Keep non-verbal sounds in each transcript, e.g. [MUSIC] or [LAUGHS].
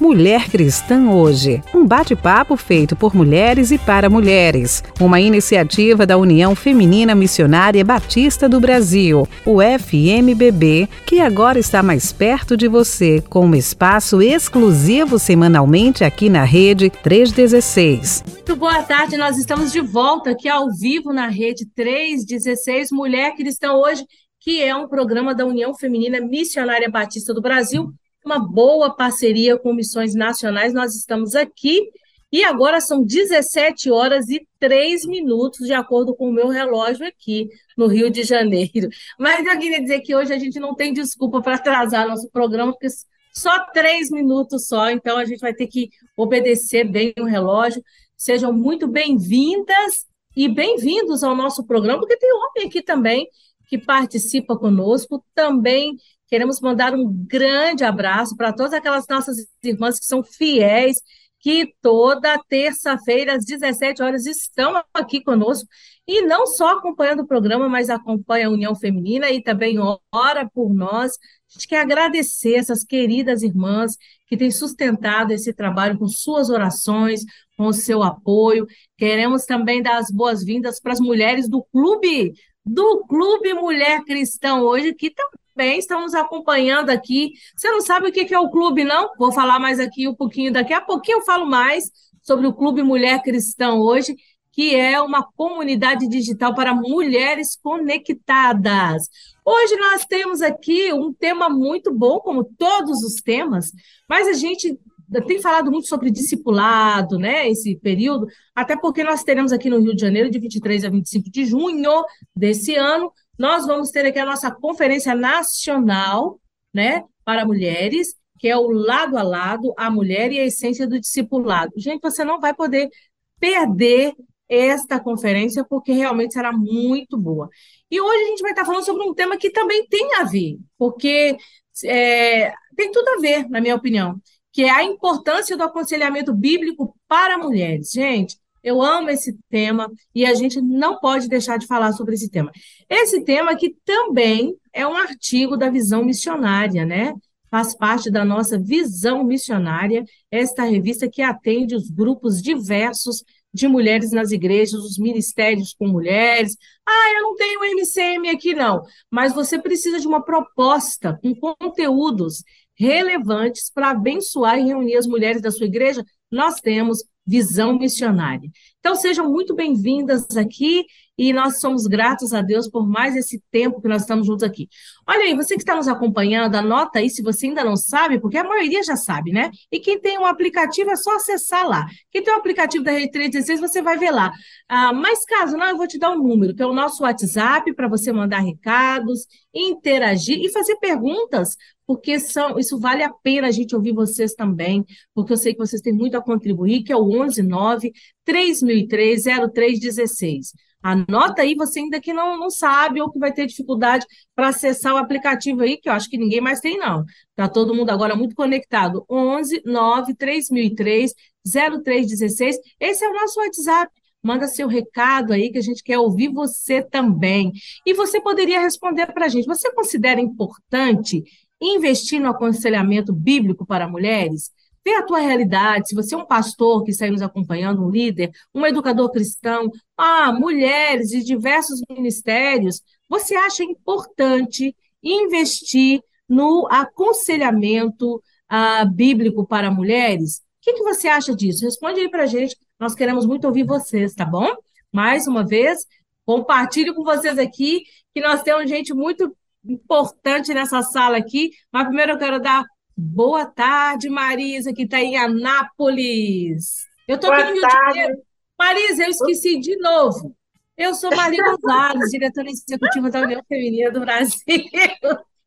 Mulher Cristã Hoje, um bate-papo feito por mulheres e para mulheres, uma iniciativa da União Feminina Missionária Batista do Brasil, o FMBB, que agora está mais perto de você, com um espaço exclusivo semanalmente aqui na Rede 316. Muito boa tarde, nós estamos de volta aqui ao vivo na Rede 316 Mulher Cristã Hoje, que é um programa da União Feminina Missionária Batista do Brasil uma boa parceria com missões nacionais. Nós estamos aqui e agora são 17 horas e 3 minutos, de acordo com o meu relógio aqui no Rio de Janeiro. Mas eu queria dizer que hoje a gente não tem desculpa para atrasar nosso programa, porque só três minutos só, então a gente vai ter que obedecer bem o relógio. Sejam muito bem-vindas e bem-vindos ao nosso programa, porque tem homem aqui também que participa conosco, também Queremos mandar um grande abraço para todas aquelas nossas irmãs que são fiéis, que toda terça-feira, às 17 horas, estão aqui conosco, e não só acompanhando o programa, mas acompanha a União Feminina e também ora por nós. A gente quer agradecer essas queridas irmãs que têm sustentado esse trabalho com suas orações, com o seu apoio. Queremos também dar as boas-vindas para as mulheres do clube, do Clube Mulher Cristão hoje, que bem, estão nos acompanhando aqui. Você não sabe o que é o clube, não? Vou falar mais aqui um pouquinho, daqui a pouquinho eu falo mais sobre o Clube Mulher Cristão hoje, que é uma comunidade digital para mulheres conectadas. Hoje nós temos aqui um tema muito bom, como todos os temas, mas a gente tem falado muito sobre discipulado, né, esse período, até porque nós teremos aqui no Rio de Janeiro, de 23 a 25 de junho desse ano, nós vamos ter aqui a nossa Conferência Nacional né, para Mulheres, que é o lado a lado, a mulher e a essência do discipulado. Gente, você não vai poder perder esta conferência, porque realmente será muito boa. E hoje a gente vai estar falando sobre um tema que também tem a ver, porque é, tem tudo a ver, na minha opinião, que é a importância do aconselhamento bíblico para mulheres. Gente, eu amo esse tema e a gente não pode deixar de falar sobre esse tema. Esse tema que também é um artigo da visão missionária, né? Faz parte da nossa visão missionária, esta revista que atende os grupos diversos de mulheres nas igrejas, os ministérios com mulheres. Ah, eu não tenho MCM aqui, não. Mas você precisa de uma proposta com conteúdos relevantes para abençoar e reunir as mulheres da sua igreja. Nós temos visão missionária. Então, sejam muito bem-vindas aqui e nós somos gratos a Deus por mais esse tempo que nós estamos juntos aqui. Olha aí, você que está nos acompanhando, anota aí se você ainda não sabe, porque a maioria já sabe, né? E quem tem um aplicativo é só acessar lá. Quem tem o um aplicativo da Rede 316, você vai ver lá. Ah, mas caso não, eu vou te dar um número, que é o nosso WhatsApp, para você mandar recados, interagir e fazer perguntas porque são, isso vale a pena a gente ouvir vocês também, porque eu sei que vocês têm muito a contribuir, que é o 119 3003 0316. Anota aí, você ainda que não, não sabe ou que vai ter dificuldade para acessar o aplicativo aí, que eu acho que ninguém mais tem, não. Está todo mundo agora muito conectado. 11 9 3003 0316. Esse é o nosso WhatsApp. Manda seu recado aí, que a gente quer ouvir você também. E você poderia responder para a gente. Você considera importante investir no aconselhamento bíblico para mulheres? Vê a tua realidade, se você é um pastor que está nos acompanhando, um líder, um educador cristão, ah, mulheres de diversos ministérios, você acha importante investir no aconselhamento ah, bíblico para mulheres? O que, que você acha disso? Responde aí para a gente, nós queremos muito ouvir vocês, tá bom? Mais uma vez, compartilho com vocês aqui que nós temos gente muito importante nessa sala aqui, mas primeiro eu quero dar boa tarde, Marisa, que está em Anápolis. Eu estou aqui no Rio tarde. de Janeiro. Marisa, eu esqueci de novo. Eu sou Maria [LAUGHS] Gonzalez, diretora executiva da União Feminina do Brasil.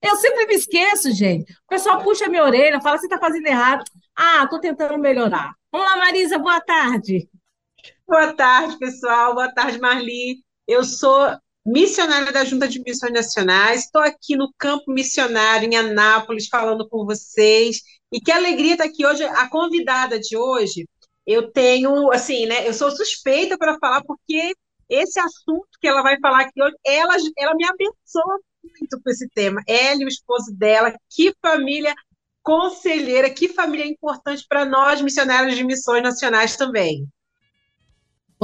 Eu sempre me esqueço, gente. O pessoal puxa minha orelha, fala, você está fazendo errado. Ah, estou tentando melhorar. Vamos lá, Marisa, boa tarde. Boa tarde, pessoal. Boa tarde, Marli. Eu sou missionária da Junta de Missões Nacionais. Estou aqui no campo missionário em Anápolis falando com vocês. E que alegria estar aqui hoje. A convidada de hoje, eu tenho, assim, né? Eu sou suspeita para falar porque esse assunto que ela vai falar aqui hoje, ela, ela me abençoa muito com esse tema. Ela e o esposo dela, que família conselheira. Que família importante para nós, missionários de missões nacionais também.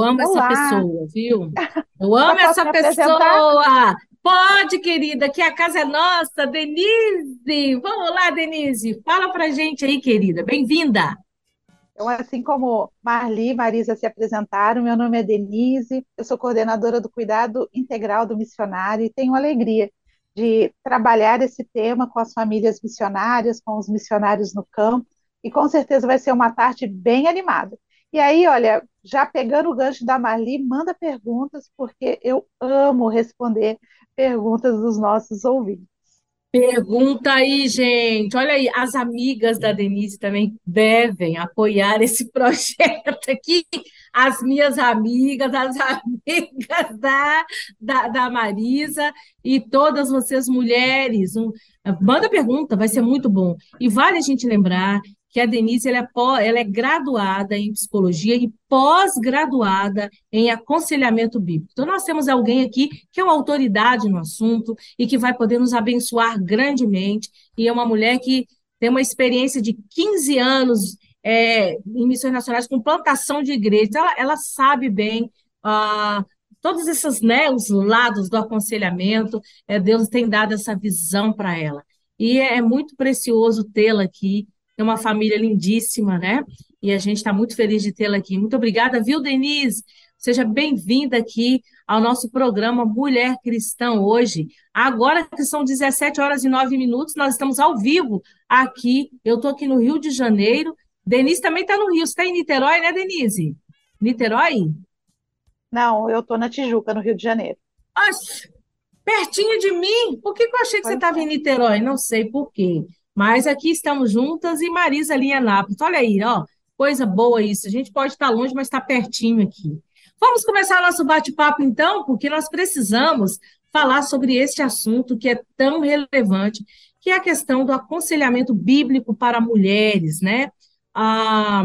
[LAUGHS] Eu amo Olá. essa pessoa, viu? Eu amo essa pessoa. Pode, querida, que a casa é nossa, Denise. Vamos lá, Denise. Fala pra gente aí, querida. Bem-vinda. Então, assim como Marli e Marisa se apresentaram, meu nome é Denise, eu sou coordenadora do cuidado integral do missionário e tenho alegria de trabalhar esse tema com as famílias missionárias, com os missionários no campo, e com certeza vai ser uma tarde bem animada. E aí, olha, já pegando o gancho da Marli, manda perguntas, porque eu amo responder perguntas dos nossos ouvintes. Pergunta aí, gente. Olha aí, as amigas da Denise também devem apoiar esse [LAUGHS] projeto aqui. As minhas amigas, as [LAUGHS] amigas da, da, da Marisa e todas vocês mulheres. Um, manda pergunta, vai ser muito bom. E vale a gente lembrar que a Denise ela é, ela é graduada em psicologia e pós-graduada em aconselhamento bíblico. Então, nós temos alguém aqui que é uma autoridade no assunto e que vai poder nos abençoar grandemente, e é uma mulher que tem uma experiência de 15 anos é, em missões nacionais com plantação de igrejas. Então, ela, ela sabe bem ah, todos esses né, os lados do aconselhamento, é, Deus tem dado essa visão para ela. E é, é muito precioso tê-la aqui é uma família lindíssima, né? E a gente está muito feliz de tê-la aqui. Muito obrigada, viu, Denise? Seja bem-vinda aqui ao nosso programa Mulher Cristã hoje. Agora que são 17 horas e 9 minutos, nós estamos ao vivo aqui. Eu estou aqui no Rio de Janeiro. Denise também está no Rio. Você está em Niterói, né, Denise? Niterói? Não, eu estou na Tijuca, no Rio de Janeiro. Nossa, pertinho de mim? Por que, que eu achei que você estava em é. Niterói? Não sei por quê. Mas aqui estamos juntas e Marisa ali em Anápolis. Olha aí, ó, coisa boa isso. A gente pode estar longe, mas está pertinho aqui. Vamos começar nosso bate-papo então, porque nós precisamos falar sobre este assunto que é tão relevante, que é a questão do aconselhamento bíblico para mulheres, né? Ah,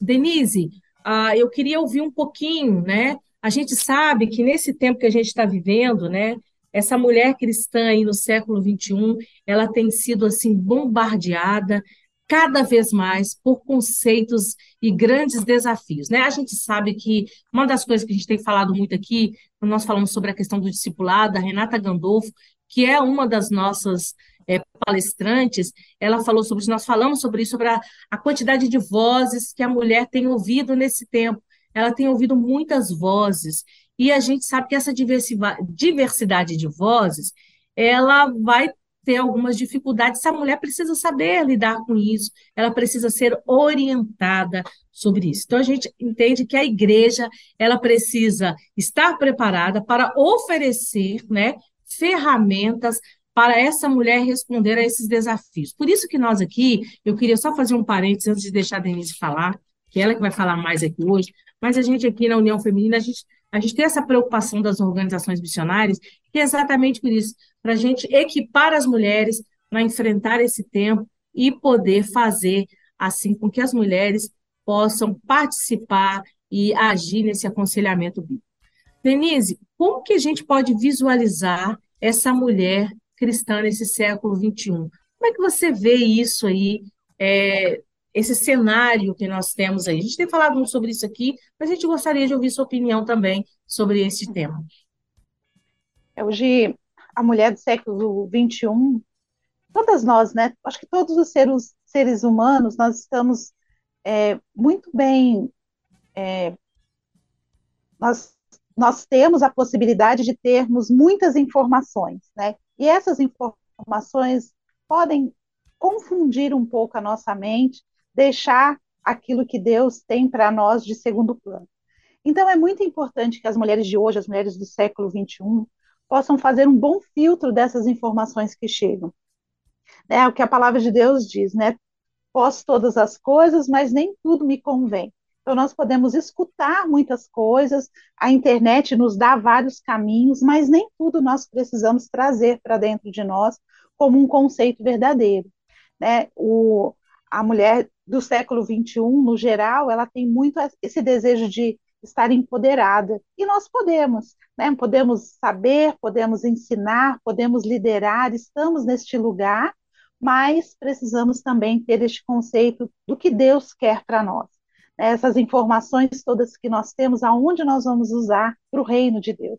Denise, ah, eu queria ouvir um pouquinho, né? A gente sabe que nesse tempo que a gente está vivendo, né? Essa mulher cristã aí no século XXI, ela tem sido assim bombardeada cada vez mais por conceitos e grandes desafios, né? A gente sabe que uma das coisas que a gente tem falado muito aqui, quando nós falamos sobre a questão do discipulado, a Renata Gandolfo, que é uma das nossas é, palestrantes, ela falou sobre isso, nós falamos sobre isso, sobre a, a quantidade de vozes que a mulher tem ouvido nesse tempo. Ela tem ouvido muitas vozes, e a gente sabe que essa diversidade de vozes, ela vai ter algumas dificuldades. Essa mulher precisa saber lidar com isso, ela precisa ser orientada sobre isso. Então a gente entende que a igreja, ela precisa estar preparada para oferecer, né, ferramentas para essa mulher responder a esses desafios. Por isso que nós aqui, eu queria só fazer um parênteses antes de deixar a Denise falar, que é ela que vai falar mais aqui hoje, mas a gente aqui na União Feminina, a gente a gente tem essa preocupação das organizações missionárias, que é exatamente por isso, para a gente equipar as mulheres para enfrentar esse tempo e poder fazer assim com que as mulheres possam participar e agir nesse aconselhamento bíblico. Denise, como que a gente pode visualizar essa mulher cristã nesse século XXI? Como é que você vê isso aí é, esse cenário que nós temos aí. A gente tem falado muito sobre isso aqui, mas a gente gostaria de ouvir sua opinião também sobre esse tema. É, hoje, a mulher do século XXI, todas nós, né? Acho que todos os seres, seres humanos, nós estamos é, muito bem. É, nós, nós temos a possibilidade de termos muitas informações, né? E essas informações podem confundir um pouco a nossa mente deixar aquilo que Deus tem para nós de segundo plano. Então, é muito importante que as mulheres de hoje, as mulheres do século XXI, possam fazer um bom filtro dessas informações que chegam. É o que a palavra de Deus diz, né? Posso todas as coisas, mas nem tudo me convém. Então, nós podemos escutar muitas coisas, a internet nos dá vários caminhos, mas nem tudo nós precisamos trazer para dentro de nós como um conceito verdadeiro. Né? O, a mulher do século XXI, no geral, ela tem muito esse desejo de estar empoderada. E nós podemos, né? Podemos saber, podemos ensinar, podemos liderar, estamos neste lugar, mas precisamos também ter este conceito do que Deus quer para nós. Essas informações todas que nós temos, aonde nós vamos usar para o reino de Deus.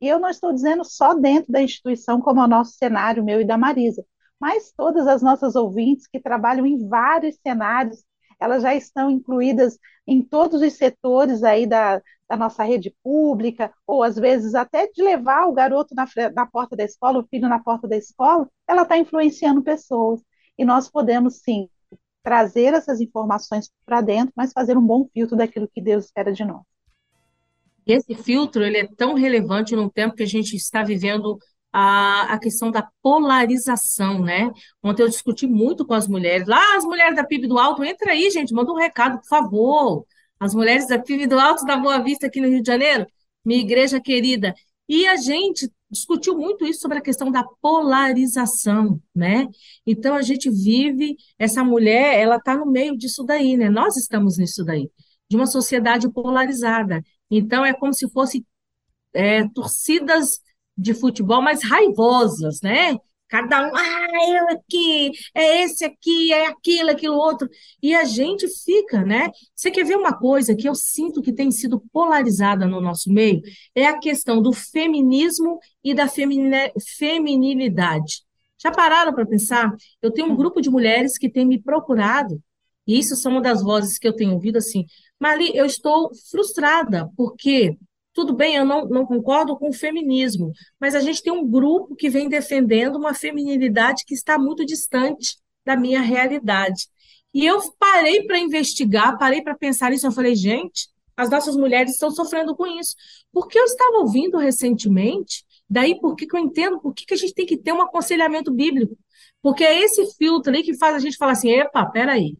E eu não estou dizendo só dentro da instituição, como é o nosso cenário, meu e da Marisa, mas todas as nossas ouvintes que trabalham em vários cenários, elas já estão incluídas em todos os setores aí da, da nossa rede pública, ou às vezes até de levar o garoto na, na porta da escola, o filho na porta da escola, ela está influenciando pessoas. E nós podemos, sim, trazer essas informações para dentro, mas fazer um bom filtro daquilo que Deus espera de nós. Esse filtro ele é tão relevante no tempo que a gente está vivendo a, a questão da polarização, né? Ontem eu discuti muito com as mulheres. Lá, as mulheres da PIB do Alto, entra aí, gente, manda um recado, por favor. As mulheres da PIB do Alto da Boa Vista aqui no Rio de Janeiro, minha igreja querida. E a gente discutiu muito isso sobre a questão da polarização, né? Então a gente vive, essa mulher, ela está no meio disso daí, né? Nós estamos nisso daí, de uma sociedade polarizada. Então é como se fosse é, torcidas de futebol mais raivosas, né? Cada um, ah, eu aqui, é esse aqui, é aquilo, aquilo outro. E a gente fica, né? Você quer ver uma coisa que eu sinto que tem sido polarizada no nosso meio? É a questão do feminismo e da feminilidade. Já pararam para pensar? Eu tenho um grupo de mulheres que tem me procurado, e isso são uma das vozes que eu tenho ouvido assim, Marli, eu estou frustrada, porque tudo bem, eu não, não concordo com o feminismo, mas a gente tem um grupo que vem defendendo uma feminilidade que está muito distante da minha realidade. E eu parei para investigar, parei para pensar nisso. Eu falei, gente, as nossas mulheres estão sofrendo com isso. Porque eu estava ouvindo recentemente, daí por que eu entendo por que, a gente tem que ter um aconselhamento bíblico. Porque é esse filtro ali que faz a gente falar assim: epa, peraí,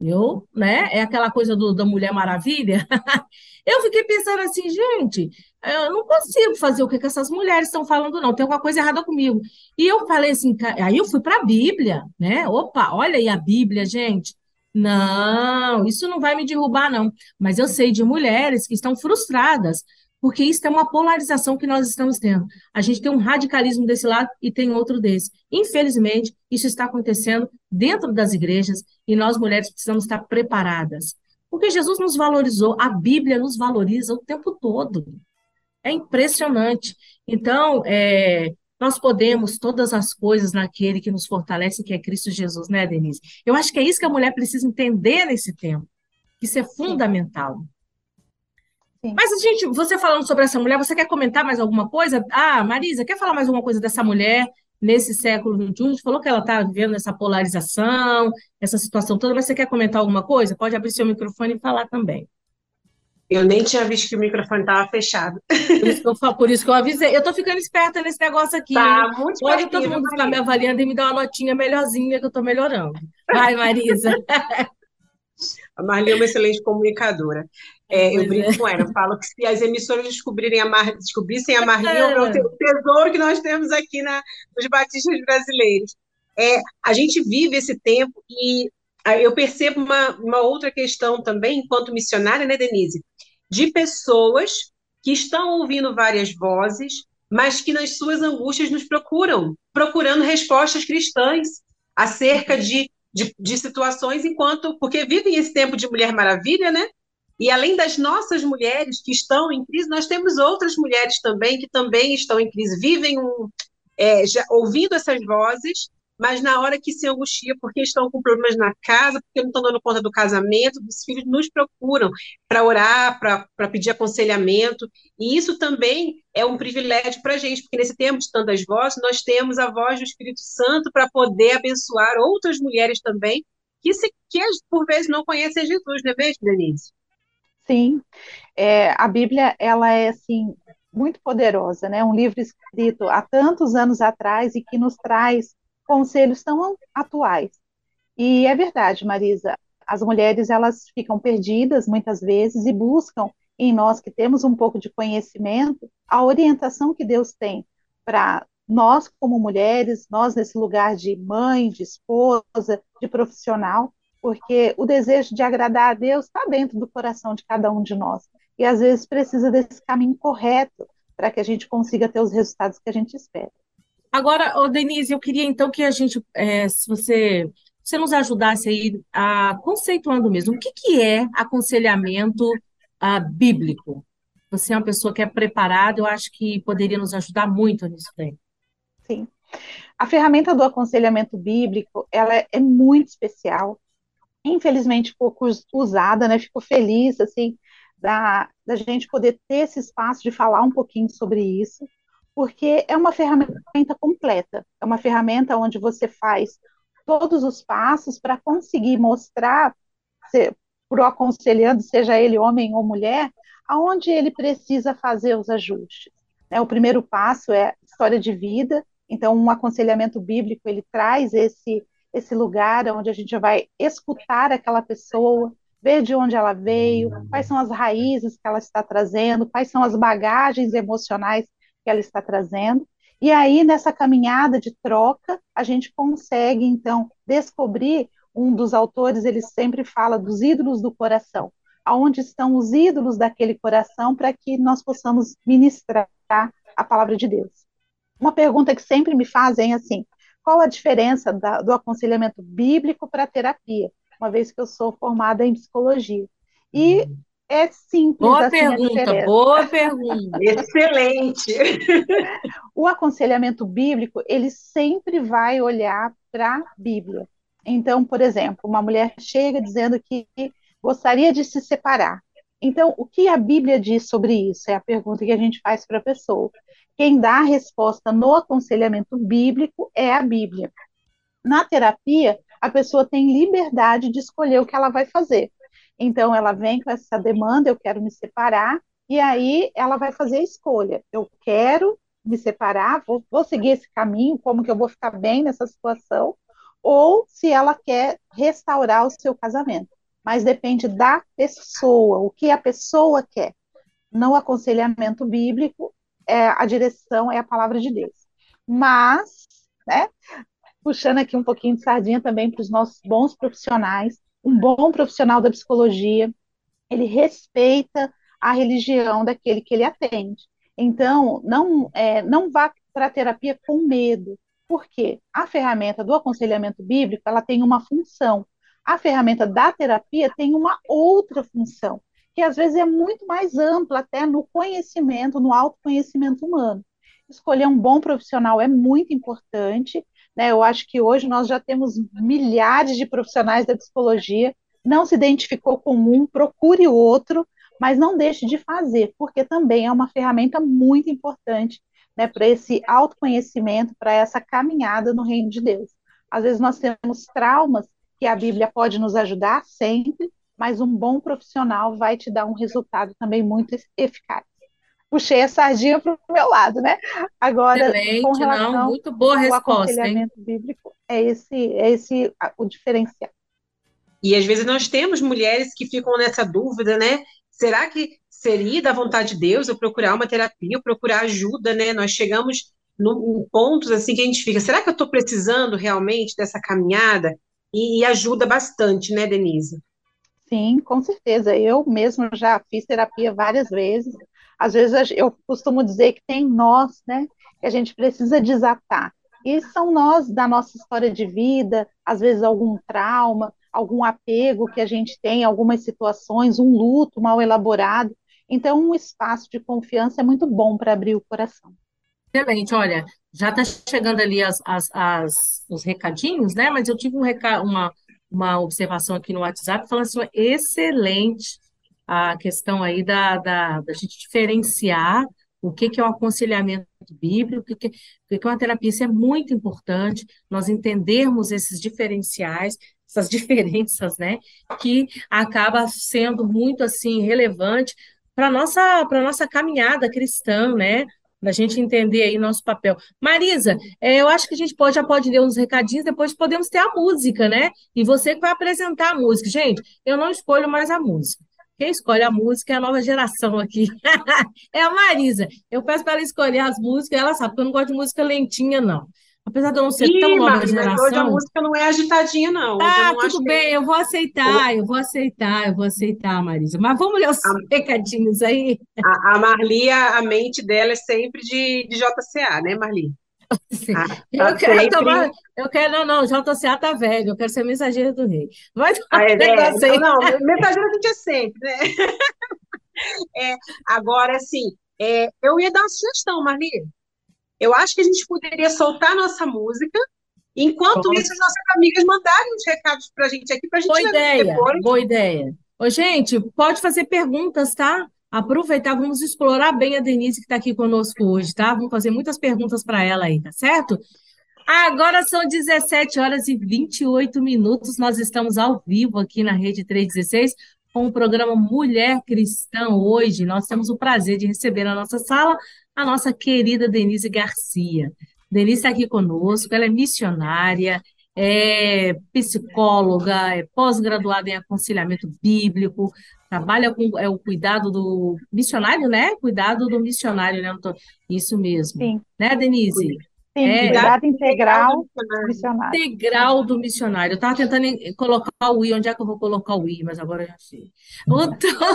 eu, né? É aquela coisa do, da Mulher Maravilha. [LAUGHS] eu fiquei pensando assim, gente, eu não consigo fazer o que, que essas mulheres estão falando, não. Tem alguma coisa errada comigo. E eu falei assim, aí eu fui para a Bíblia, né? Opa, olha aí a Bíblia, gente. Não, isso não vai me derrubar, não. Mas eu sei de mulheres que estão frustradas porque isso é uma polarização que nós estamos tendo. A gente tem um radicalismo desse lado e tem outro desse. Infelizmente, isso está acontecendo dentro das igrejas e nós, mulheres, precisamos estar preparadas. Porque Jesus nos valorizou, a Bíblia nos valoriza o tempo todo. É impressionante. Então, é, nós podemos todas as coisas naquele que nos fortalece, que é Cristo Jesus, né, Denise? Eu acho que é isso que a mulher precisa entender nesse tempo. Isso é fundamental. Sim. Mas, a gente, você falando sobre essa mulher, você quer comentar mais alguma coisa? Ah, Marisa, quer falar mais alguma coisa dessa mulher nesse século XXI? A gente falou que ela está vivendo essa polarização, essa situação toda, mas você quer comentar alguma coisa? Pode abrir seu microfone e falar também. Eu nem tinha visto que o microfone estava fechado. Por isso, eu, por isso, que eu, avisei. Eu estou ficando esperta nesse negócio aqui. Tá, hein? muito Pode todo mundo ficar me avaliando e me dar uma notinha melhorzinha que eu estou melhorando. Vai, Marisa. [LAUGHS] A Marli é uma excelente comunicadora. É, eu brinco é. com ela, eu falo que se as emissoras descobrirem a Mar, descobrissem a Marli, é o tesouro que nós temos aqui na, nos batistas brasileiros. É, a gente vive esse tempo e eu percebo uma, uma outra questão também, enquanto missionária, né, Denise? De pessoas que estão ouvindo várias vozes, mas que nas suas angústias nos procuram, procurando respostas cristãs acerca de, de, de situações, enquanto. Porque vivem esse tempo de Mulher Maravilha, né? E além das nossas mulheres que estão em crise, nós temos outras mulheres também que também estão em crise, vivem um, é, já, ouvindo essas vozes, mas na hora que se angustia porque estão com problemas na casa, porque não estão dando conta do casamento, dos filhos, nos procuram para orar, para pedir aconselhamento, e isso também é um privilégio para a gente, porque nesse tempo de tantas vozes, nós temos a voz do Espírito Santo para poder abençoar outras mulheres também, que, se, que por vezes não conhecem Jesus, não é mesmo, Denise? Sim, é, a Bíblia ela é assim muito poderosa, né? Um livro escrito há tantos anos atrás e que nos traz conselhos tão atuais. E é verdade, Marisa, as mulheres elas ficam perdidas muitas vezes e buscam em nós que temos um pouco de conhecimento a orientação que Deus tem para nós como mulheres, nós nesse lugar de mãe, de esposa, de profissional, porque o desejo de agradar a Deus está dentro do coração de cada um de nós. E às vezes precisa desse caminho correto para que a gente consiga ter os resultados que a gente espera. Agora, ô Denise, eu queria então que a gente, é, se você, você nos ajudasse aí a conceituando mesmo, o que que é aconselhamento ah, bíblico? Você é uma pessoa que é preparada, eu acho que poderia nos ajudar muito nisso daí. Sim. A ferramenta do aconselhamento bíblico, ela é muito especial, infelizmente pouco usada, né? Fico feliz, assim, da, da gente poder ter esse espaço de falar um pouquinho sobre isso, porque é uma ferramenta completa, é uma ferramenta onde você faz todos os passos para conseguir mostrar para o aconselhando, seja ele homem ou mulher, aonde ele precisa fazer os ajustes. Né? O primeiro passo é história de vida, então um aconselhamento bíblico ele traz esse esse lugar onde a gente vai escutar aquela pessoa, ver de onde ela veio, quais são as raízes que ela está trazendo, quais são as bagagens emocionais que ela está trazendo. E aí, nessa caminhada de troca, a gente consegue, então, descobrir. Um dos autores, ele sempre fala dos ídolos do coração aonde estão os ídolos daquele coração para que nós possamos ministrar a palavra de Deus. Uma pergunta que sempre me fazem é assim: qual a diferença da, do aconselhamento bíblico para a terapia? Uma vez que eu sou formada em psicologia. E uhum. é simples. Boa assim, pergunta, boa pergunta. [LAUGHS] Excelente. O aconselhamento bíblico, ele sempre vai olhar para a Bíblia. Então, por exemplo, uma mulher chega dizendo que gostaria de se separar. Então, o que a Bíblia diz sobre isso? É a pergunta que a gente faz para a pessoa. Quem dá a resposta no aconselhamento bíblico é a Bíblia. Na terapia, a pessoa tem liberdade de escolher o que ela vai fazer. Então, ela vem com essa demanda: eu quero me separar, e aí ela vai fazer a escolha. Eu quero me separar, vou, vou seguir esse caminho, como que eu vou ficar bem nessa situação, ou se ela quer restaurar o seu casamento mas depende da pessoa, o que a pessoa quer. No aconselhamento bíblico, é, a direção é a palavra de Deus. Mas, né, puxando aqui um pouquinho de sardinha também para os nossos bons profissionais, um bom profissional da psicologia, ele respeita a religião daquele que ele atende. Então, não, é, não vá para a terapia com medo, porque a ferramenta do aconselhamento bíblico ela tem uma função, a ferramenta da terapia tem uma outra função, que às vezes é muito mais ampla, até no conhecimento, no autoconhecimento humano. Escolher um bom profissional é muito importante, né? Eu acho que hoje nós já temos milhares de profissionais da psicologia, não se identificou com um, procure outro, mas não deixe de fazer, porque também é uma ferramenta muito importante né, para esse autoconhecimento, para essa caminhada no reino de Deus. Às vezes nós temos traumas que a Bíblia pode nos ajudar sempre, mas um bom profissional vai te dar um resultado também muito eficaz. Puxei a sardinha para o meu lado, né? Agora, Excelente, com relação não, muito boa resposta, ao aconselhamento hein? bíblico, é esse, é esse o diferencial. E às vezes nós temos mulheres que ficam nessa dúvida, né? Será que seria da vontade de Deus eu procurar uma terapia, eu procurar ajuda, né? Nós chegamos em pontos assim que a gente fica, será que eu estou precisando realmente dessa caminhada? E, e ajuda bastante, né, Denise? Sim, com certeza. Eu mesmo já fiz terapia várias vezes. Às vezes eu costumo dizer que tem nós, né, que a gente precisa desatar. E são nós da nossa história de vida, às vezes algum trauma, algum apego que a gente tem, algumas situações, um luto mal elaborado. Então, um espaço de confiança é muito bom para abrir o coração. Excelente, olha, já está chegando ali as, as, as, os recadinhos, né? Mas eu tive um reca uma, uma observação aqui no WhatsApp falando assim, excelente a questão aí da, da, da gente diferenciar o que, que é o aconselhamento bíblico, o que, que, o que, é uma terapia. Isso é muito importante, nós entendermos esses diferenciais, essas [LAUGHS] diferenças, né? Que acaba sendo muito, assim, relevante para nossa, nossa caminhada cristã, né? Para a gente entender aí nosso papel. Marisa, é, eu acho que a gente pode, já pode ler uns recadinhos, depois podemos ter a música, né? E você que vai apresentar a música. Gente, eu não escolho mais a música. Quem escolhe a música é a nova geração aqui. [LAUGHS] é a Marisa. Eu peço para ela escolher as músicas, ela sabe, porque eu não gosto de música lentinha, não. Apesar de eu não ser Ih, tão nova geração. Hoje a música não é agitadinha, não. Ah, não tudo bem, eu vou aceitar, eu vou aceitar, eu vou aceitar, Marisa. Mas vamos ler os a, recadinhos aí. A, a Marli, a, mente dela é sempre de, de JCA, né, Marli? Ah, eu tá quero tomar, eu quero, não, não, JCA tá velho, eu quero ser mensageira do rei. Vai ah, é, [LAUGHS] é, não, não, mensageira a gente é sempre, né? [LAUGHS] É, agora, assim, é, eu ia dar uma sugestão, Marli. Eu acho que a gente poderia soltar nossa música, enquanto Pode. isso as nossas amigas mandarem os recados para a gente aqui, para a gente Boa ideia, depois. boa ideia. Ô, gente, pode fazer perguntas, tá? aproveitar, vamos explorar bem a Denise que está aqui conosco hoje, tá? Vamos fazer muitas perguntas para ela aí, tá certo? Agora são 17 horas e 28 minutos, nós estamos ao vivo aqui na Rede 316 com o programa Mulher Cristã hoje. Nós temos o prazer de receber na nossa sala a nossa querida Denise Garcia. Denise está aqui conosco, ela é missionária, é psicóloga, é pós-graduada em aconselhamento bíblico, trabalha com é, o cuidado do missionário, né? Cuidado do missionário, né? Isso mesmo. Sim. Né, Denise? Sim, é, cuidado integral do missionário. Integral do missionário. Eu estava tentando colocar o I, onde é que eu vou colocar o I, mas agora eu já sei. O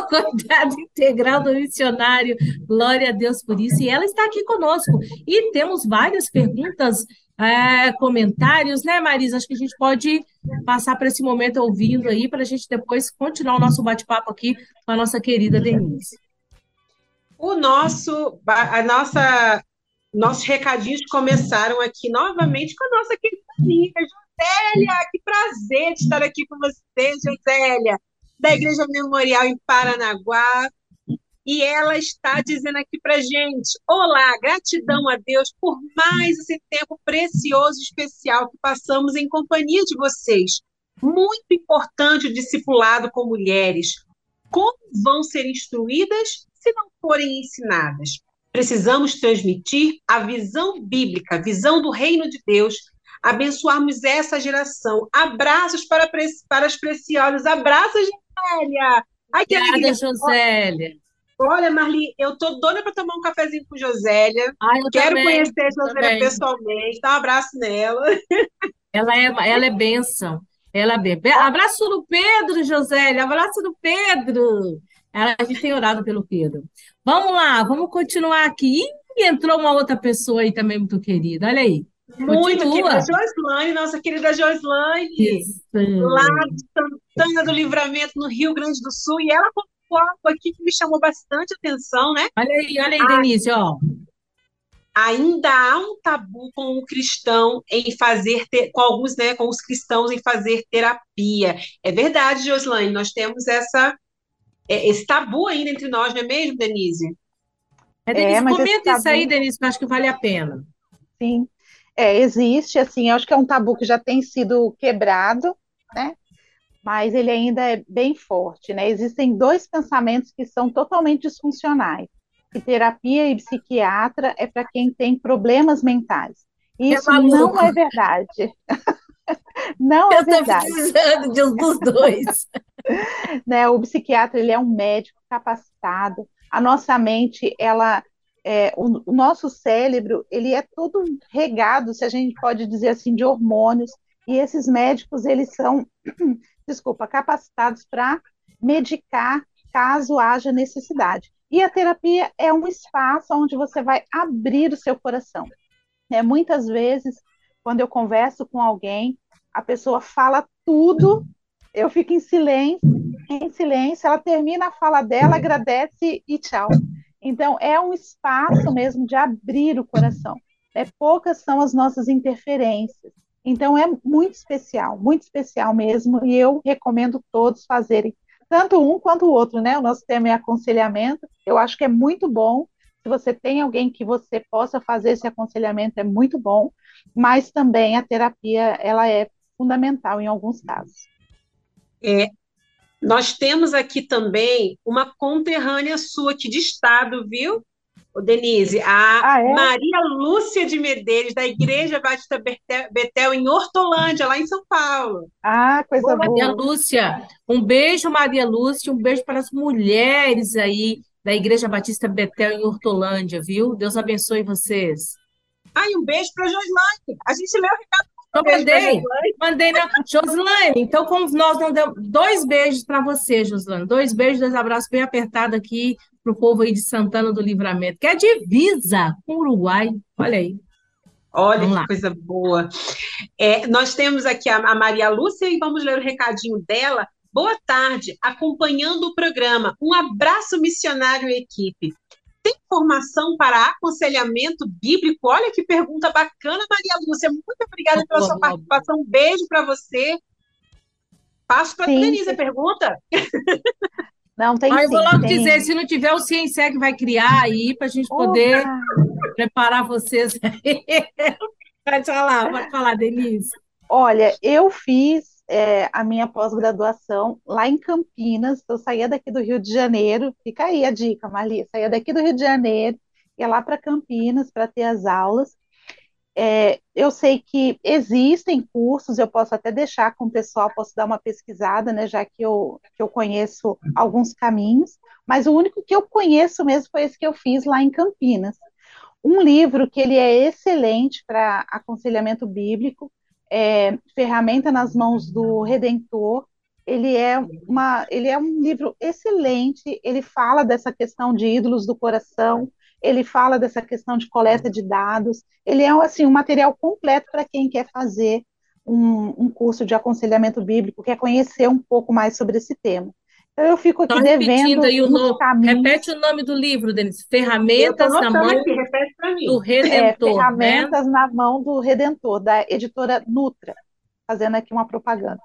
cuidado [LAUGHS] integral do missionário, glória a Deus por isso. E ela está aqui conosco. E temos várias perguntas é, comentários, né, Marisa? Acho que a gente pode passar para esse momento ouvindo aí, para a gente depois continuar o nosso bate-papo aqui com a nossa querida Denise. O nosso, a nossa, nossos recadinhos começaram aqui novamente com a nossa querida amiga Josélia. Que prazer estar aqui com você, Josélia, da Igreja Memorial em Paranaguá e ela está dizendo aqui para gente: Olá, gratidão a Deus por mais esse tempo precioso e especial que passamos em companhia de vocês. Muito importante o discipulado com mulheres. Como vão ser instruídas se não forem ensinadas? Precisamos transmitir a visão bíblica, a visão do reino de Deus, abençoarmos essa geração. Abraços para, para as preciosas. Abraços, Josélia! Ai, que Obrigada, alegria. Josélia. Olha, Marli, eu tô doida para tomar um cafezinho com Josélia. Ah, Quero também, conhecer a Josélia também. pessoalmente. Dá um abraço nela. [LAUGHS] Ela é, ela é bênção. Ela é bem. Abraço no Pedro, Josélia. Abraço no Pedro. Ela, a gente tem orado pelo Pedro. Vamos lá, vamos continuar aqui. E entrou uma outra pessoa aí também muito querida. Olha aí. Muito querida Joslane, nossa querida Joslane, Isso. lá de Santana do Livramento, no Rio Grande do Sul, e ela algo aqui que me chamou bastante atenção, né? Olha aí, olha aí, Denise, ó. Ainda há um tabu com o cristão em fazer, com alguns, né, com os cristãos em fazer terapia. É verdade, Joslaine, nós temos essa, é, esse tabu ainda entre nós, não é mesmo, Denise? É, Denise, é, comenta tabu... isso aí, Denise, que eu acho que vale a pena. Sim, é, existe, assim, eu acho que é um tabu que já tem sido quebrado, né? mas ele ainda é bem forte, né? Existem dois pensamentos que são totalmente disfuncionais. Que terapia e psiquiatra é para quem tem problemas mentais. Isso é não é verdade. [LAUGHS] não é Eu verdade. Eu estou precisando de um dos dois. [LAUGHS] [LAUGHS] né, o psiquiatra ele é um médico capacitado. A nossa mente, ela, é, o, o nosso cérebro, ele é todo regado, se a gente pode dizer assim, de hormônios. E esses médicos, eles são [CLEARS THROAT] desculpa, capacitados para medicar caso haja necessidade. E a terapia é um espaço onde você vai abrir o seu coração. É, muitas vezes, quando eu converso com alguém, a pessoa fala tudo, eu fico em silêncio, em silêncio, ela termina a fala dela, agradece e tchau. Então, é um espaço mesmo de abrir o coração. É, poucas são as nossas interferências. Então é muito especial, muito especial mesmo, e eu recomendo todos fazerem, tanto um quanto o outro, né? O nosso tema é aconselhamento, eu acho que é muito bom. Se você tem alguém que você possa fazer esse aconselhamento, é muito bom, mas também a terapia ela é fundamental em alguns casos. É, nós temos aqui também uma conterrânea sua aqui de estado, viu? o Denise, a ah, é? Maria Lúcia de Medeiros, da Igreja Batista Betel, em Hortolândia, lá em São Paulo. Ah, coisa Ô, boa. Maria Lúcia, um beijo, Maria Lúcia, um beijo para as mulheres aí da Igreja Batista Betel, em Hortolândia, viu? Deus abençoe vocês. Ai, um beijo para a Joslane. A gente leu o recado eu mandei, mandei na Joslane. Então, como nós não demos dois beijos para você, Joslane, dois beijos, dois abraços bem apertados aqui para o povo aí de Santana do Livramento, que é divisa com o Uruguai. Olha aí. Olha que coisa boa. É, nós temos aqui a, a Maria Lúcia e vamos ler o recadinho dela. Boa tarde, acompanhando o programa. Um abraço missionário e equipe. Tem formação para aconselhamento bíblico? Olha que pergunta bacana, Maria Lúcia. Muito obrigada pela sua participação. Um beijo para você. Passo para a Denise a pergunta. Não, tem ah, eu vou logo tem. dizer, se não tiver, o Cienciec vai criar aí para a gente Opa. poder preparar vocês. [LAUGHS] pode falar, pode falar, Denise. Olha, eu fiz é, a minha pós-graduação lá em Campinas, eu saía daqui do Rio de Janeiro, fica aí a dica, Marli, saía daqui do Rio de Janeiro, ia lá para Campinas para ter as aulas, é, eu sei que existem cursos, eu posso até deixar com o pessoal, posso dar uma pesquisada, né, já que eu, que eu conheço alguns caminhos, mas o único que eu conheço mesmo foi esse que eu fiz lá em Campinas. Um livro que ele é excelente para aconselhamento bíblico, é Ferramenta nas Mãos do Redentor, ele é, uma, ele é um livro excelente, ele fala dessa questão de ídolos do coração, ele fala dessa questão de coleta de dados, ele é assim, um material completo para quem quer fazer um, um, curso de aconselhamento bíblico, quer conhecer um pouco mais sobre esse tema. Eu fico aqui devendo aí o nome. Repete o nome do livro, Denise. Ferramentas na mão aqui, do Redentor. É, Ferramentas né? na mão do Redentor, da editora Nutra, fazendo aqui uma propaganda.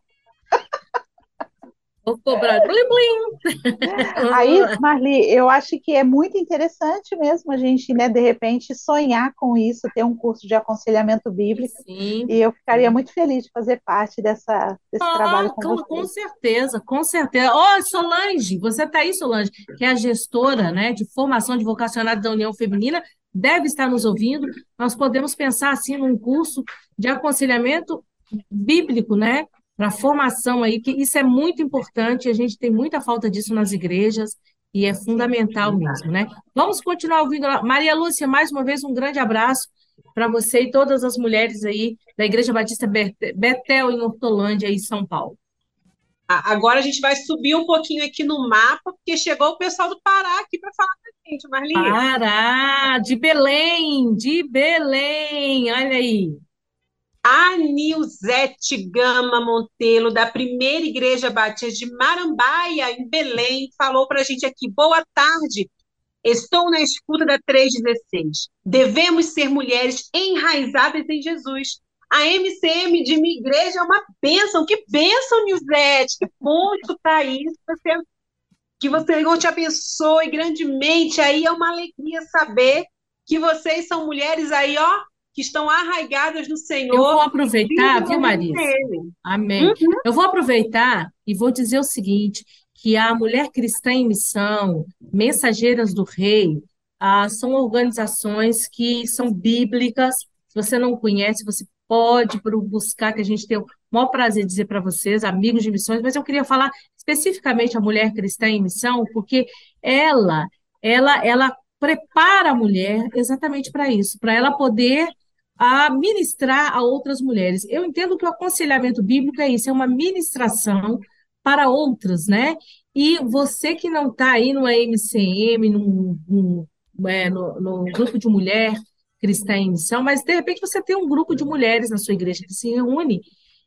Vou cobrar blim blim. [LAUGHS] Aí, Marli, eu acho que é muito interessante mesmo a gente, né, de repente, sonhar com isso, ter um curso de aconselhamento bíblico. Sim. E eu ficaria muito feliz de fazer parte dessa, desse ah, trabalho com, com, com certeza, com certeza. Ó, oh, Solange, você está aí, Solange, que é a gestora né, de formação de vocacionado da União Feminina, deve estar nos ouvindo. Nós podemos pensar assim num curso de aconselhamento bíblico, né? Para formação aí, que isso é muito importante, a gente tem muita falta disso nas igrejas e é fundamental mesmo, né? Vamos continuar ouvindo. Maria Lúcia, mais uma vez, um grande abraço para você e todas as mulheres aí da Igreja Batista Betel, em Hortolândia, em São Paulo. Agora a gente vai subir um pouquinho aqui no mapa, porque chegou o pessoal do Pará aqui para falar com a gente, Marlinha. Pará, de Belém, de Belém, olha aí. A Nilzete Gama Montelo, da Primeira Igreja Batista de Marambaia, em Belém, falou para a gente aqui. Boa tarde. Estou na escuta da 316. Devemos ser mulheres enraizadas em Jesus. A MCM de minha igreja é uma bênção. Que bênção, Nilzete. Que bom escutar isso. Você, que você te abençoe grandemente. Aí é uma alegria saber que vocês são mulheres aí, ó, que estão arraigadas no Senhor. Eu vou aproveitar, viu, Marisa? Amém. Uhum. Eu vou aproveitar e vou dizer o seguinte, que a Mulher Cristã em Missão, Mensageiras do Rei, ah, são organizações que são bíblicas. Se você não conhece, você pode buscar, que a gente tem o maior prazer de dizer para vocês, amigos de missões, mas eu queria falar especificamente a Mulher Cristã em Missão, porque ela, ela, ela prepara a mulher exatamente para isso, para ela poder a ministrar a outras mulheres. Eu entendo que o aconselhamento bíblico é isso, é uma ministração para outras, né? E você que não está aí no MCM, no, é, no, no, grupo de mulher cristã em missão, mas de repente você tem um grupo de mulheres na sua igreja que se reúne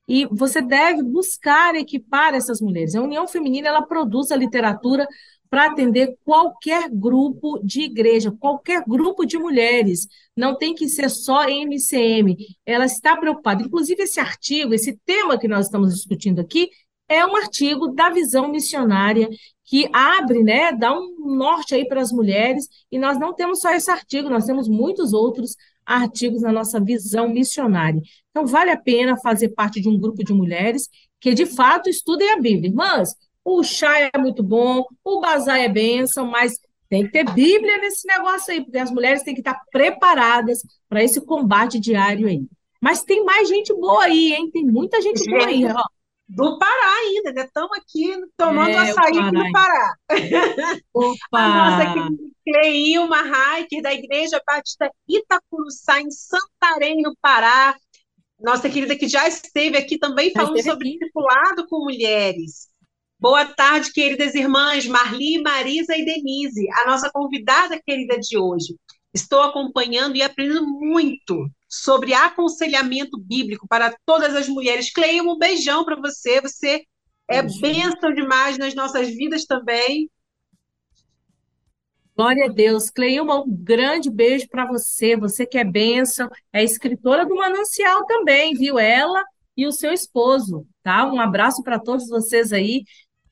e você deve buscar equipar essas mulheres. A União Feminina ela produz a literatura para atender qualquer grupo de igreja, qualquer grupo de mulheres. Não tem que ser só MCM. Ela está preocupada. Inclusive, esse artigo, esse tema que nós estamos discutindo aqui, é um artigo da visão missionária que abre, né, dá um norte aí para as mulheres, e nós não temos só esse artigo, nós temos muitos outros artigos na nossa visão missionária. Então, vale a pena fazer parte de um grupo de mulheres que, de fato, estudem a Bíblia. Irmãs, o chá é muito bom, o bazar é bênção, mas tem que ter Bíblia nesse negócio aí, porque as mulheres têm que estar preparadas para esse combate diário aí. Mas tem mais gente boa aí, hein? Tem muita gente, gente boa aí, ó. Do Pará ainda, né? Estamos aqui tomando é, açaí aqui no Pará. Opa! A nossa Cleilma Hiker, da Igreja Batista Itacuruçá, em Santarém, no Pará. Nossa querida que já esteve aqui também falando sobre discipulado com mulheres. Boa tarde, queridas irmãs Marli, Marisa e Denise, a nossa convidada querida de hoje. Estou acompanhando e aprendendo muito. sobre aconselhamento bíblico para todas as mulheres. Cleia, um beijão para você. Você é bênção demais nas nossas vidas também. Glória a Deus. Cleilma, um grande beijo para você. Você que é bênção, é escritora do Manancial também, viu? Ela e o seu esposo, tá? Um abraço para todos vocês aí.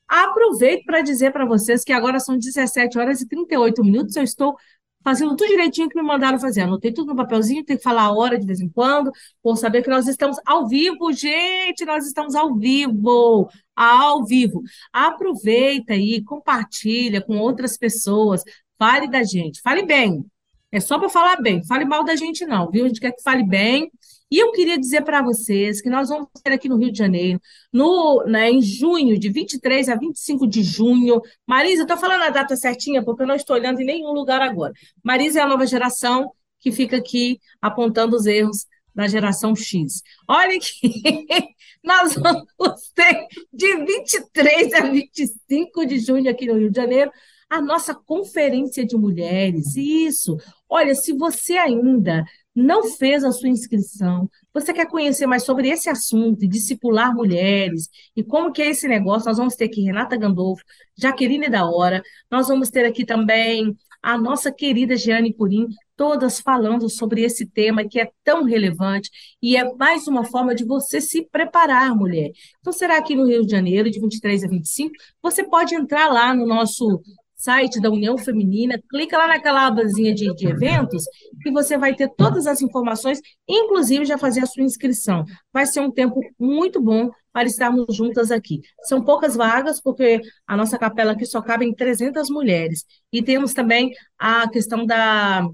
Aproveito para dizer para vocês que agora são 17 horas e 38 minutos. Eu estou fazendo tudo direitinho que me mandaram fazer. Anotei tudo no papelzinho, tem que falar a hora de vez em quando, por saber que nós estamos ao vivo, gente, nós estamos ao vivo, ao vivo. Aproveita aí, compartilha com outras pessoas, fale da gente, fale bem. É só para falar bem, fale mal da gente não, viu? A gente quer que fale bem. E eu queria dizer para vocês que nós vamos ter aqui no Rio de Janeiro, no, né, em junho, de 23 a 25 de junho. Marisa, estou falando a data certinha, porque eu não estou olhando em nenhum lugar agora. Marisa é a nova geração que fica aqui apontando os erros da geração X. Olha que [LAUGHS] nós vamos ter de 23 a 25 de junho aqui no Rio de Janeiro a nossa conferência de mulheres. Isso. Olha, se você ainda não fez a sua inscrição, você quer conhecer mais sobre esse assunto e discipular mulheres? E como que é esse negócio, nós vamos ter aqui Renata Gandolfo, Jaqueline da Hora, nós vamos ter aqui também a nossa querida Jeane Purim, todas falando sobre esse tema que é tão relevante e é mais uma forma de você se preparar, mulher. Então, será que no Rio de Janeiro, de 23 a 25, você pode entrar lá no nosso site da União Feminina, clica lá naquela abazinha de, de eventos que você vai ter todas as informações, inclusive já fazer a sua inscrição. Vai ser um tempo muito bom para estarmos juntas aqui. São poucas vagas, porque a nossa capela aqui só cabe em 300 mulheres. E temos também a questão da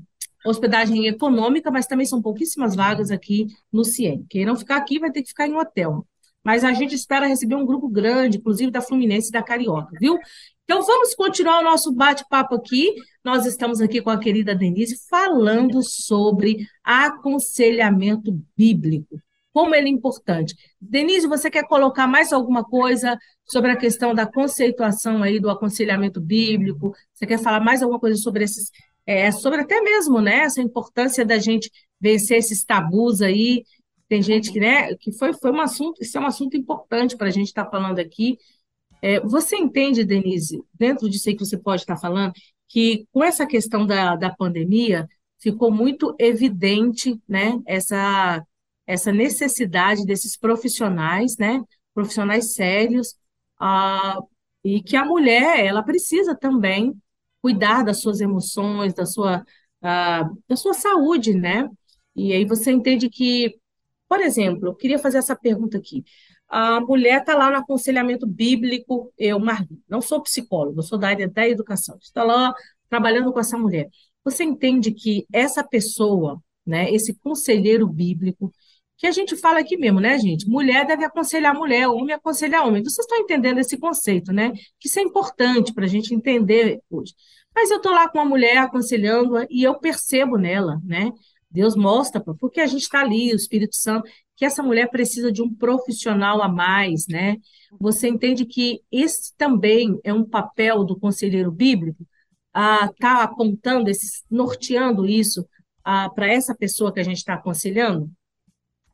hospedagem econômica, mas também são pouquíssimas vagas aqui no CIEM. Quem não ficar aqui vai ter que ficar em hotel. Mas a gente espera receber um grupo grande, inclusive da Fluminense e da Carioca, viu? Então, vamos continuar o nosso bate-papo aqui. Nós estamos aqui com a querida Denise falando sobre aconselhamento bíblico, como ele é importante. Denise, você quer colocar mais alguma coisa sobre a questão da conceituação aí do aconselhamento bíblico? Você quer falar mais alguma coisa sobre esses, é, sobre até mesmo, né, essa importância da gente vencer esses tabus aí? Tem gente que, né, que foi, foi um assunto, isso é um assunto importante para a gente estar tá falando aqui, é, você entende, Denise, dentro disso aí que você pode estar falando, que com essa questão da, da pandemia ficou muito evidente né, essa, essa necessidade desses profissionais, né, profissionais sérios, ah, e que a mulher ela precisa também cuidar das suas emoções, da sua, ah, da sua saúde, né? E aí você entende que, por exemplo, eu queria fazer essa pergunta aqui a mulher está lá no aconselhamento bíblico, eu, Marli, não sou psicólogo, sou da área da educação, está lá trabalhando com essa mulher. Você entende que essa pessoa, né, esse conselheiro bíblico, que a gente fala aqui mesmo, né, gente? Mulher deve aconselhar mulher, homem aconselhar homem. Vocês estão entendendo esse conceito, né? Que isso é importante para a gente entender hoje. Mas eu estou lá com uma mulher aconselhando e eu percebo nela, né? Deus mostra, porque a gente está ali, o Espírito Santo, que essa mulher precisa de um profissional a mais, né? Você entende que esse também é um papel do conselheiro bíblico, a tá apontando, norteando isso para essa pessoa que a gente está aconselhando?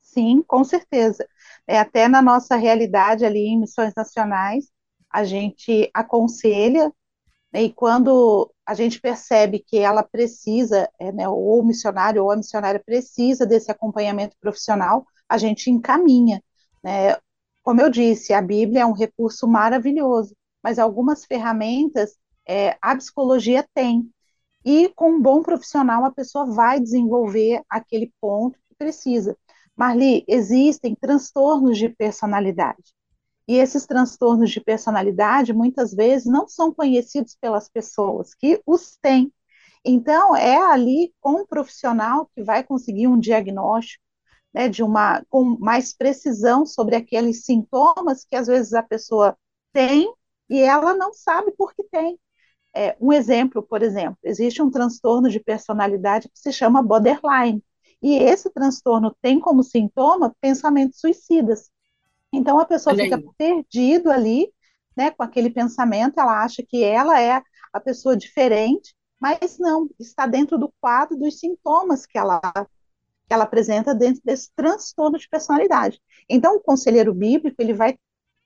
Sim, com certeza. É até na nossa realidade ali em missões nacionais, a gente aconselha e quando a gente percebe que ela precisa, é, né, ou o missionário ou a missionária precisa desse acompanhamento profissional, a gente encaminha. Né? Como eu disse, a Bíblia é um recurso maravilhoso, mas algumas ferramentas é, a psicologia tem. E com um bom profissional, a pessoa vai desenvolver aquele ponto que precisa. Marli, existem transtornos de personalidade. E esses transtornos de personalidade, muitas vezes, não são conhecidos pelas pessoas que os têm. Então, é ali com um profissional que vai conseguir um diagnóstico, né, de uma com mais precisão sobre aqueles sintomas que às vezes a pessoa tem e ela não sabe por que tem. É, um exemplo, por exemplo, existe um transtorno de personalidade que se chama borderline, e esse transtorno tem como sintoma pensamentos suicidas. Então a pessoa Olha fica aí. perdido ali, né, com aquele pensamento, ela acha que ela é a pessoa diferente, mas não, está dentro do quadro dos sintomas que ela que ela apresenta dentro desse transtorno de personalidade. Então, o conselheiro bíblico ele vai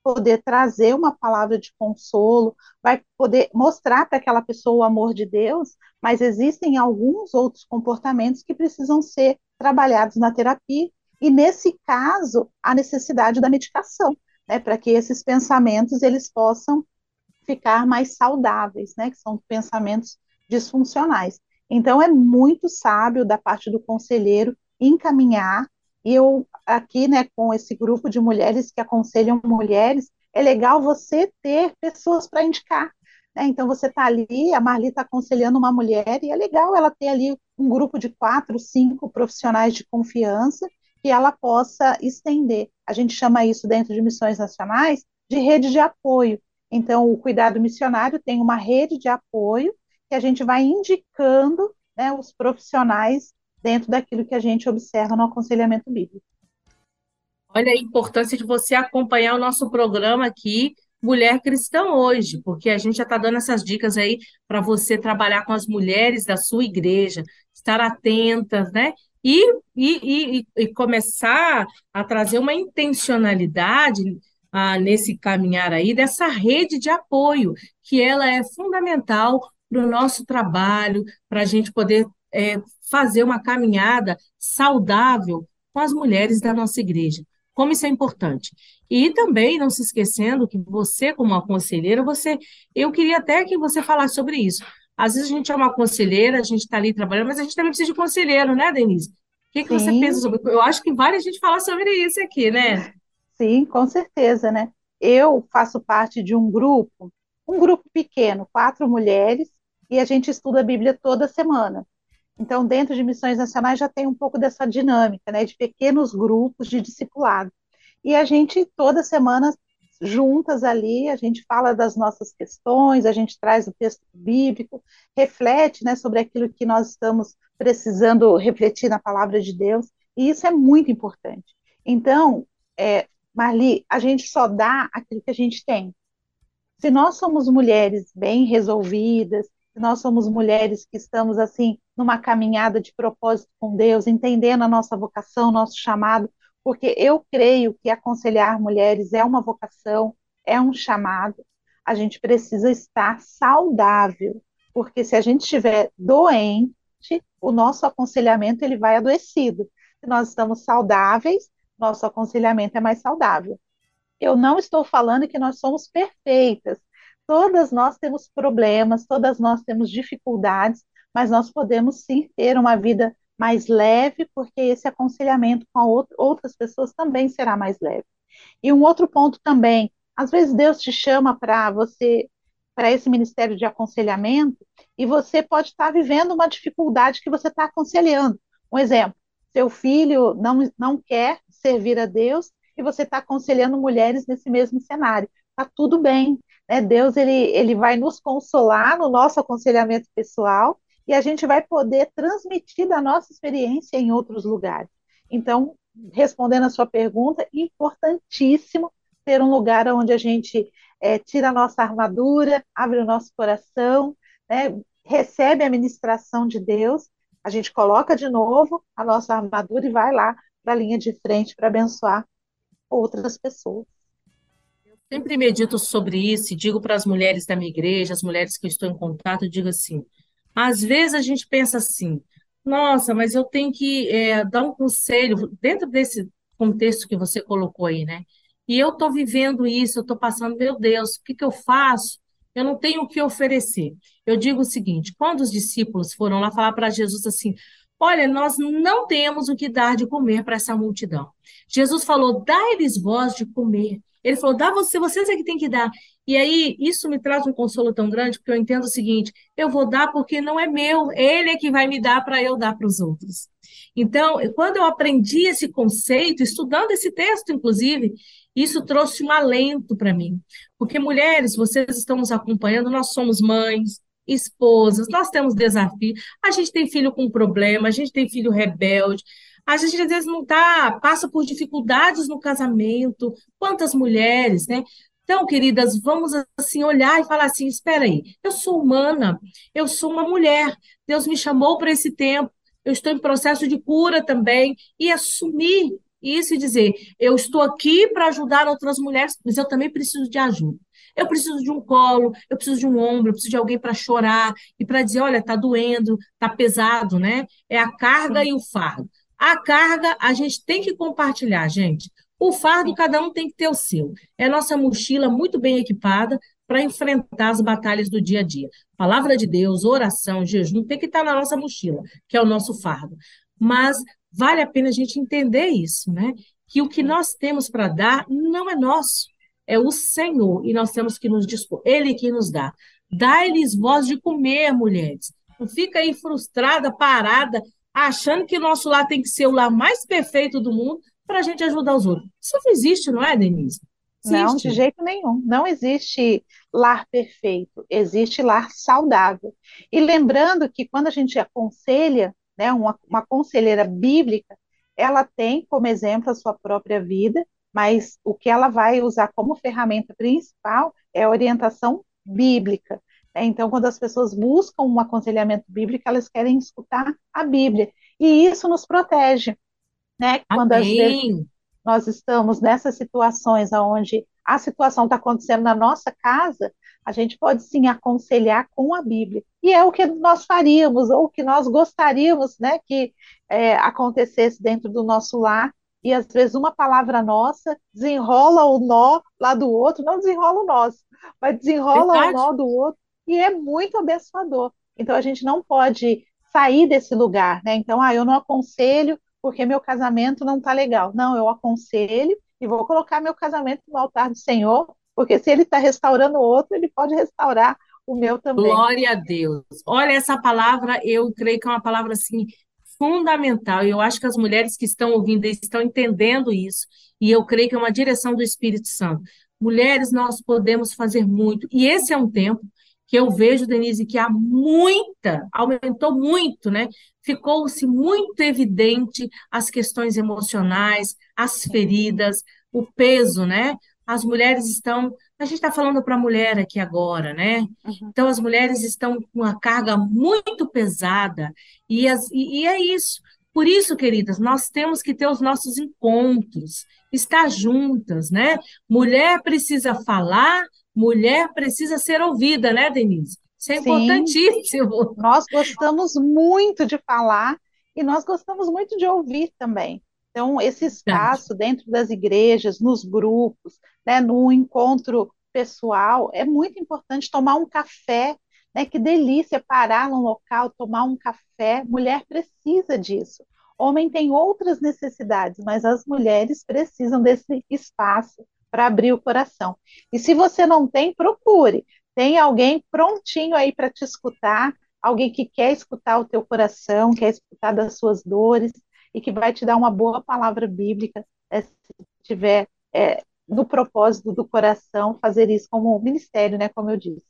poder trazer uma palavra de consolo, vai poder mostrar para aquela pessoa o amor de Deus, mas existem alguns outros comportamentos que precisam ser trabalhados na terapia, e nesse caso, a necessidade da medicação, né, para que esses pensamentos eles possam ficar mais saudáveis, né, que são pensamentos disfuncionais. Então, é muito sábio da parte do conselheiro encaminhar, e eu aqui, né, com esse grupo de mulheres que aconselham mulheres, é legal você ter pessoas para indicar, né? Então, você está ali, a Marli está aconselhando uma mulher, e é legal ela ter ali um grupo de quatro, cinco profissionais de confiança que ela possa estender. A gente chama isso dentro de missões nacionais de rede de apoio. Então, o cuidado missionário tem uma rede de apoio que a gente vai indicando né, os profissionais dentro daquilo que a gente observa no aconselhamento bíblico. Olha a importância de você acompanhar o nosso programa aqui, Mulher Cristã Hoje, porque a gente já está dando essas dicas aí para você trabalhar com as mulheres da sua igreja, estar atenta, né? E, e, e, e começar a trazer uma intencionalidade ah, nesse caminhar aí dessa rede de apoio, que ela é fundamental para o nosso trabalho, para a gente poder é, fazer uma caminhada saudável com as mulheres da nossa igreja. Como isso é importante. E também, não se esquecendo que você, como uma conselheira, você, eu queria até que você falasse sobre isso. Às vezes a gente é uma conselheira, a gente está ali trabalhando, mas a gente também precisa de conselheiro, né, Denise? O que, que você pensa sobre Eu acho que vale a gente falar sobre isso aqui, né? Sim, com certeza, né? Eu faço parte de um grupo, um grupo pequeno, quatro mulheres, e a gente estuda a Bíblia toda semana. Então, dentro de missões nacionais já tem um pouco dessa dinâmica, né, de pequenos grupos de discipulado. E a gente toda semana juntas ali, a gente fala das nossas questões, a gente traz o texto bíblico, reflete, né, sobre aquilo que nós estamos precisando refletir na palavra de Deus, e isso é muito importante. Então, é, Marli, a gente só dá aquilo que a gente tem. Se nós somos mulheres bem resolvidas, nós somos mulheres que estamos assim numa caminhada de propósito com Deus, entendendo a nossa vocação, nosso chamado, porque eu creio que aconselhar mulheres é uma vocação, é um chamado. A gente precisa estar saudável, porque se a gente estiver doente, o nosso aconselhamento ele vai adoecido. Se nós estamos saudáveis, nosso aconselhamento é mais saudável. Eu não estou falando que nós somos perfeitas, Todas nós temos problemas, todas nós temos dificuldades, mas nós podemos sim ter uma vida mais leve, porque esse aconselhamento com outro, outras pessoas também será mais leve. E um outro ponto também, às vezes Deus te chama para você, para esse ministério de aconselhamento, e você pode estar vivendo uma dificuldade que você está aconselhando. Um exemplo, seu filho não, não quer servir a Deus e você está aconselhando mulheres nesse mesmo cenário. Está tudo bem, né? Deus ele, ele vai nos consolar no nosso aconselhamento pessoal e a gente vai poder transmitir da nossa experiência em outros lugares. Então, respondendo a sua pergunta, importantíssimo ter um lugar onde a gente é, tira a nossa armadura, abre o nosso coração, né, recebe a ministração de Deus, a gente coloca de novo a nossa armadura e vai lá para a linha de frente para abençoar outras pessoas. Sempre medito sobre isso e digo para as mulheres da minha igreja, as mulheres que eu estou em contato, eu digo assim: às vezes a gente pensa assim, nossa, mas eu tenho que é, dar um conselho dentro desse contexto que você colocou aí, né? E eu estou vivendo isso, eu estou passando, meu Deus, o que, que eu faço? Eu não tenho o que oferecer. Eu digo o seguinte: quando os discípulos foram lá falar para Jesus assim, Olha, nós não temos o que dar de comer para essa multidão. Jesus falou: dá-lhes voz de comer. Ele falou: dá você, vocês é que tem que dar. E aí, isso me traz um consolo tão grande, porque eu entendo o seguinte: eu vou dar porque não é meu, ele é que vai me dar para eu dar para os outros. Então, quando eu aprendi esse conceito, estudando esse texto, inclusive, isso trouxe um alento para mim. Porque, mulheres, vocês estão nos acompanhando, nós somos mães, esposas, nós temos desafios, a gente tem filho com problema, a gente tem filho rebelde, a gente às vezes não tá, passa por dificuldades no casamento. Quantas mulheres, né? Então, queridas, vamos assim olhar e falar assim: espera aí, eu sou humana, eu sou uma mulher, Deus me chamou para esse tempo, eu estou em processo de cura também, e assumir isso e dizer: eu estou aqui para ajudar outras mulheres, mas eu também preciso de ajuda. Eu preciso de um colo, eu preciso de um ombro, eu preciso de alguém para chorar e para dizer: olha, está doendo, está pesado, né? É a carga e o fardo. A carga a gente tem que compartilhar, gente. O fardo, cada um tem que ter o seu. É nossa mochila muito bem equipada para enfrentar as batalhas do dia a dia. Palavra de Deus, oração, jejum, tem que estar na nossa mochila, que é o nosso fardo. Mas vale a pena a gente entender isso, né? Que o que nós temos para dar não é nosso, é o Senhor, e nós temos que nos dispor. Ele que nos dá. Dá-lhes voz de comer, mulheres. Não fica aí frustrada, parada, achando que o nosso lar tem que ser o lar mais perfeito do mundo para a gente ajudar os outros. Isso não existe, não é, Denise? Existe. Não, de jeito nenhum. Não existe lar perfeito, existe lar saudável. E lembrando que quando a gente aconselha, né, uma, uma conselheira bíblica, ela tem como exemplo a sua própria vida, mas o que ela vai usar como ferramenta principal é a orientação bíblica. Né? Então, quando as pessoas buscam um aconselhamento bíblico, elas querem escutar a Bíblia. E isso nos protege. Né? Quando às vezes nós estamos nessas situações onde a situação está acontecendo na nossa casa, a gente pode sim aconselhar com a Bíblia. E é o que nós faríamos, ou o que nós gostaríamos né, que é, acontecesse dentro do nosso lar. E às vezes uma palavra nossa desenrola o nó lá do outro, não desenrola o nosso, mas desenrola Verdade. o nó do outro, e é muito abençoador. Então a gente não pode sair desse lugar, né? Então, ah, eu não aconselho porque meu casamento não está legal. Não, eu aconselho e vou colocar meu casamento no altar do Senhor, porque se ele está restaurando o outro, ele pode restaurar o meu também. Glória a Deus. Olha, essa palavra, eu creio que é uma palavra assim fundamental. Eu acho que as mulheres que estão ouvindo estão entendendo isso. E eu creio que é uma direção do Espírito Santo. Mulheres, nós podemos fazer muito. E esse é um tempo que eu vejo, Denise, que há muita, aumentou muito, né? Ficou-se muito evidente as questões emocionais, as feridas, o peso, né? As mulheres estão. A gente está falando para a mulher aqui agora, né? Uhum. Então, as mulheres estão com uma carga muito pesada, e, as, e, e é isso. Por isso, queridas, nós temos que ter os nossos encontros, estar juntas, né? Mulher precisa falar, mulher precisa ser ouvida, né, Denise? Isso é Sim. importantíssimo. Nós gostamos muito de falar e nós gostamos muito de ouvir também. Então, esse espaço dentro das igrejas, nos grupos, né, no encontro pessoal, é muito importante tomar um café, né? Que delícia parar num local, tomar um café. Mulher precisa disso. Homem tem outras necessidades, mas as mulheres precisam desse espaço para abrir o coração. E se você não tem, procure. Tem alguém prontinho aí para te escutar, alguém que quer escutar o teu coração, quer escutar das suas dores e que vai te dar uma boa palavra bíblica, é, se tiver é, no propósito do coração fazer isso como ministério, né, como eu disse.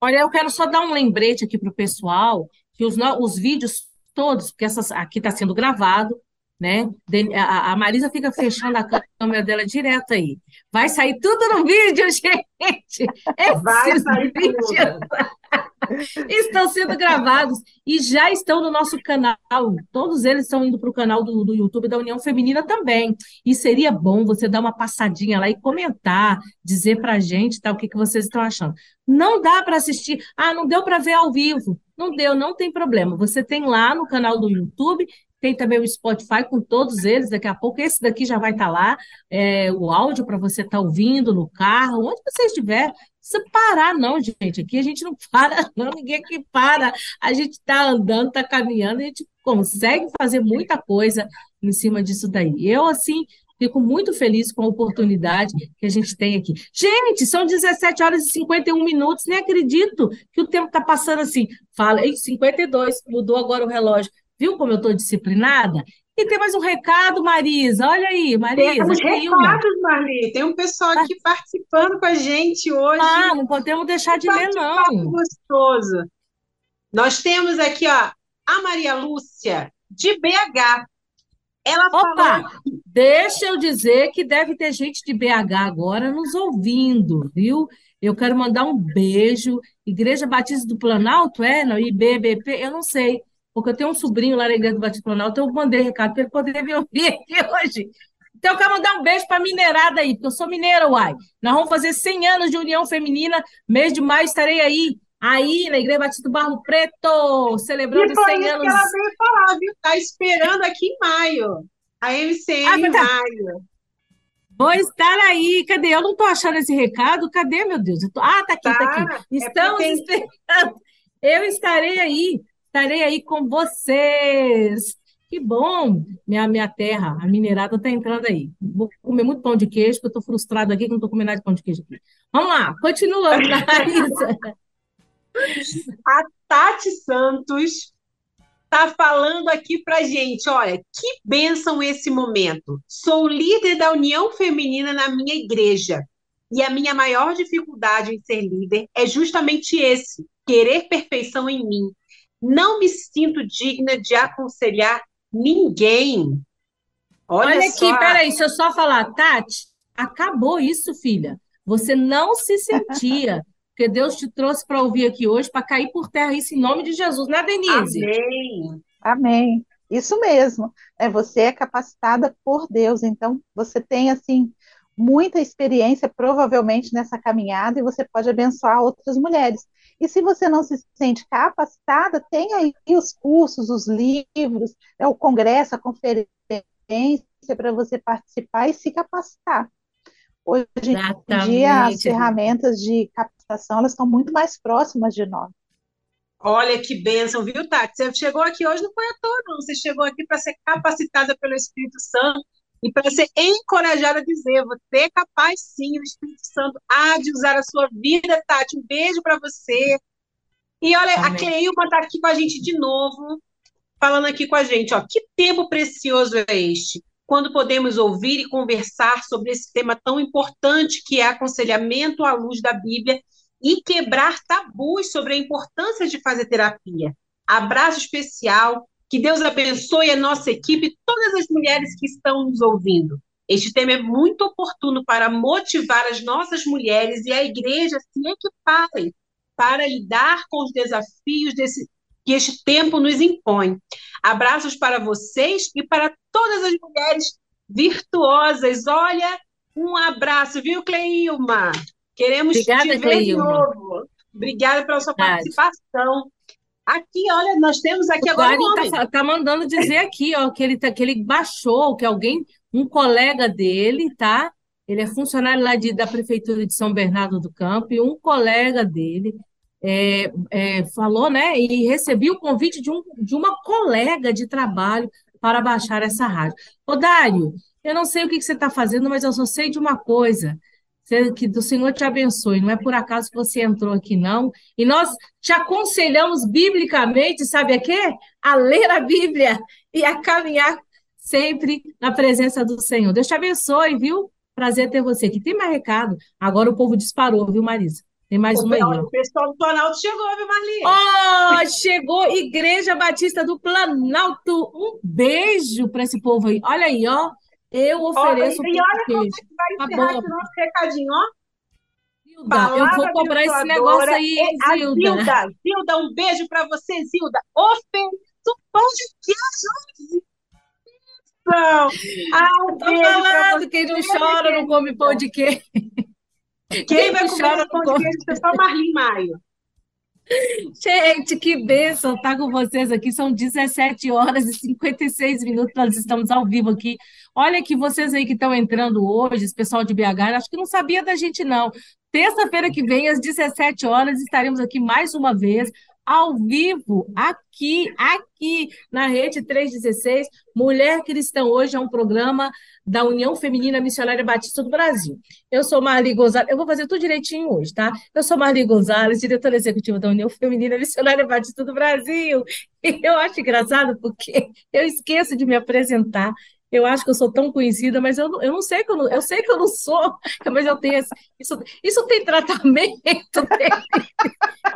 Olha, eu quero só dar um lembrete aqui para o pessoal que os, os vídeos todos, porque essas, aqui está sendo gravado, né? A, Marisa fica fechando a câmera dela direto aí. Vai sair tudo no vídeo, [LAUGHS] gente! Vai sair [LAUGHS] vídeo. estão sendo gravados e já estão no nosso canal. Todos eles estão indo para o canal do, do YouTube da União Feminina também. E seria bom você dar uma passadinha lá e comentar, dizer para a gente tá, o que, que vocês estão achando. Não dá para assistir. Ah, não deu para ver ao vivo. Não deu, não tem problema. Você tem lá no canal do YouTube tem também o Spotify com todos eles. Daqui a pouco esse daqui já vai estar tá lá, é, o áudio para você estar tá ouvindo no carro, onde você estiver. Não precisa parar, não, gente. Aqui a gente não [LAUGHS] para, não, ninguém aqui para. A gente está andando, está caminhando, a gente consegue fazer muita coisa em cima disso daí. Eu, assim, Fico muito feliz com a oportunidade que a gente tem aqui. Gente, são 17 horas e 51 minutos, nem acredito que o tempo está passando assim. Fala, em 52, mudou agora o relógio. Viu como eu estou disciplinada? E tem mais um recado, Marisa. Olha aí, Marisa. Temos recados, Marli. Tem um pessoal aqui participando com a gente hoje. Ah, não podemos deixar de ler, não. gostoso. Nós temos aqui, ó, a Maria Lúcia, de BH. Ela Opa, falou... deixa eu dizer que deve ter gente de BH agora nos ouvindo, viu? Eu quero mandar um beijo. Igreja Batista do Planalto, é? Não, IBBP, eu não sei porque eu tenho um sobrinho lá na Igreja do Batista Planalto, eu mandei recado para ele poder me ouvir aqui [LAUGHS] hoje. Então, eu quero mandar um beijo para a mineirada aí, porque eu sou mineira, uai. Nós vamos fazer 100 anos de União Feminina, mês de maio estarei aí, aí na Igreja Batista do Barro Preto, celebrando e 100 anos. Que ela veio falar, viu? Está esperando aqui em maio, a MCM ah, em tá. maio. Vou estar aí. Cadê? Eu não estou achando esse recado. Cadê, meu Deus? Tô... Ah, tá aqui, tá, tá aqui. É Estamos é esperando. Eu estarei aí. Estarei aí com vocês. Que bom, minha, minha terra, a minerada está entrando aí. Vou comer muito pão de queijo, porque eu estou frustrado aqui que não estou comendo nada de pão de queijo aqui. Vamos lá, continuando, [LAUGHS] a Tati Santos está falando aqui para gente. Olha, que bênção esse momento. Sou líder da União Feminina na minha igreja. E a minha maior dificuldade em ser líder é justamente esse: querer perfeição em mim. Não me sinto digna de aconselhar ninguém. Olha, Olha aqui, peraí, deixa eu só falar. Tati, acabou isso, filha. Você não se sentia [LAUGHS] porque Deus te trouxe para ouvir aqui hoje, para cair por terra isso em nome de Jesus, né, Denise? Amém. Amém. Isso mesmo. É, você é capacitada por Deus, então você tem assim muita experiência provavelmente nessa caminhada e você pode abençoar outras mulheres. E se você não se sente capacitada, tem aí os cursos, os livros, é o congresso, a conferência para você participar e se capacitar. Hoje em dia, as ferramentas de capacitação elas estão muito mais próximas de nós. Olha que bênção, viu, Tati? Você chegou aqui hoje não foi à toa, não. Você chegou aqui para ser capacitada pelo Espírito Santo e para ser encorajada a dizer: você é capaz sim, o Espírito Santo há de usar a sua vida, Tati. Um beijo para você. E olha, Amém. a Cleilma está aqui com a gente de novo, falando aqui com a gente. Ó, que tempo precioso é este? quando podemos ouvir e conversar sobre esse tema tão importante que é aconselhamento à luz da Bíblia e quebrar tabus sobre a importância de fazer terapia. Abraço especial, que Deus abençoe a nossa equipe e todas as mulheres que estão nos ouvindo. Este tema é muito oportuno para motivar as nossas mulheres e a igreja se equiparem para lidar com os desafios desse, que este tempo nos impõe. Abraços para vocês e para todas as mulheres virtuosas. Olha, um abraço, viu, Cleilma? Queremos Obrigada, te ver Cleilma. de novo. Obrigada pela sua participação. Aqui, olha, nós temos aqui o agora um Está tá mandando dizer aqui, ó, que ele, tá, que ele baixou, que alguém, um colega dele, tá? Ele é funcionário lá de, da Prefeitura de São Bernardo do Campo, e um colega dele é, é, falou, né, e recebi o convite de, um, de uma colega de trabalho para baixar essa rádio. Ô, Dário, eu não sei o que, que você está fazendo, mas eu só sei de uma coisa, que o Senhor te abençoe, não é por acaso que você entrou aqui, não, e nós te aconselhamos biblicamente, sabe a quê? A ler a Bíblia e a caminhar sempre na presença do Senhor. Deus te abençoe, viu? Prazer ter você aqui. Tem mais recado. Agora o povo disparou, viu, Marisa? Tem mais o, uma aí. O pessoal do Planalto chegou, viu, Marli? Oh, chegou Igreja Batista do Planalto. Um beijo para esse povo aí. Olha aí, ó. Eu ofereço. Oh, e, e olha como é que vai tá encerrar esse nosso recadinho, ó. Zilda, eu vou cobrar esse negócio aí, é Zilda. Zilda. Zilda, um beijo para você, Zilda. Ofereço pão de queijo. Não. Ah, um Tô falando, quem não chora não come pão de queijo. Quem vai comer pão de queijo é só Marlim Maio. Gente, que bênção estar com vocês aqui. São 17 horas e 56 minutos, nós estamos ao vivo aqui. Olha que vocês aí que estão entrando hoje, esse pessoal de BH, acho que não sabia da gente, não. Terça-feira que vem, às 17 horas, estaremos aqui mais uma vez ao vivo, aqui, aqui na Rede 316. Mulher Cristã Hoje é um programa da União Feminina Missionária Batista do Brasil. Eu sou Marli Gonzalez, eu vou fazer tudo direitinho hoje, tá? Eu sou Marli Gonzalez, diretora executiva da União Feminina Missionária Batista do Brasil. E eu acho engraçado porque eu esqueço de me apresentar eu acho que eu sou tão conhecida, mas eu, eu não sei que eu não, eu sei que eu não sou, [LAUGHS] mas eu tenho isso, isso tem tratamento,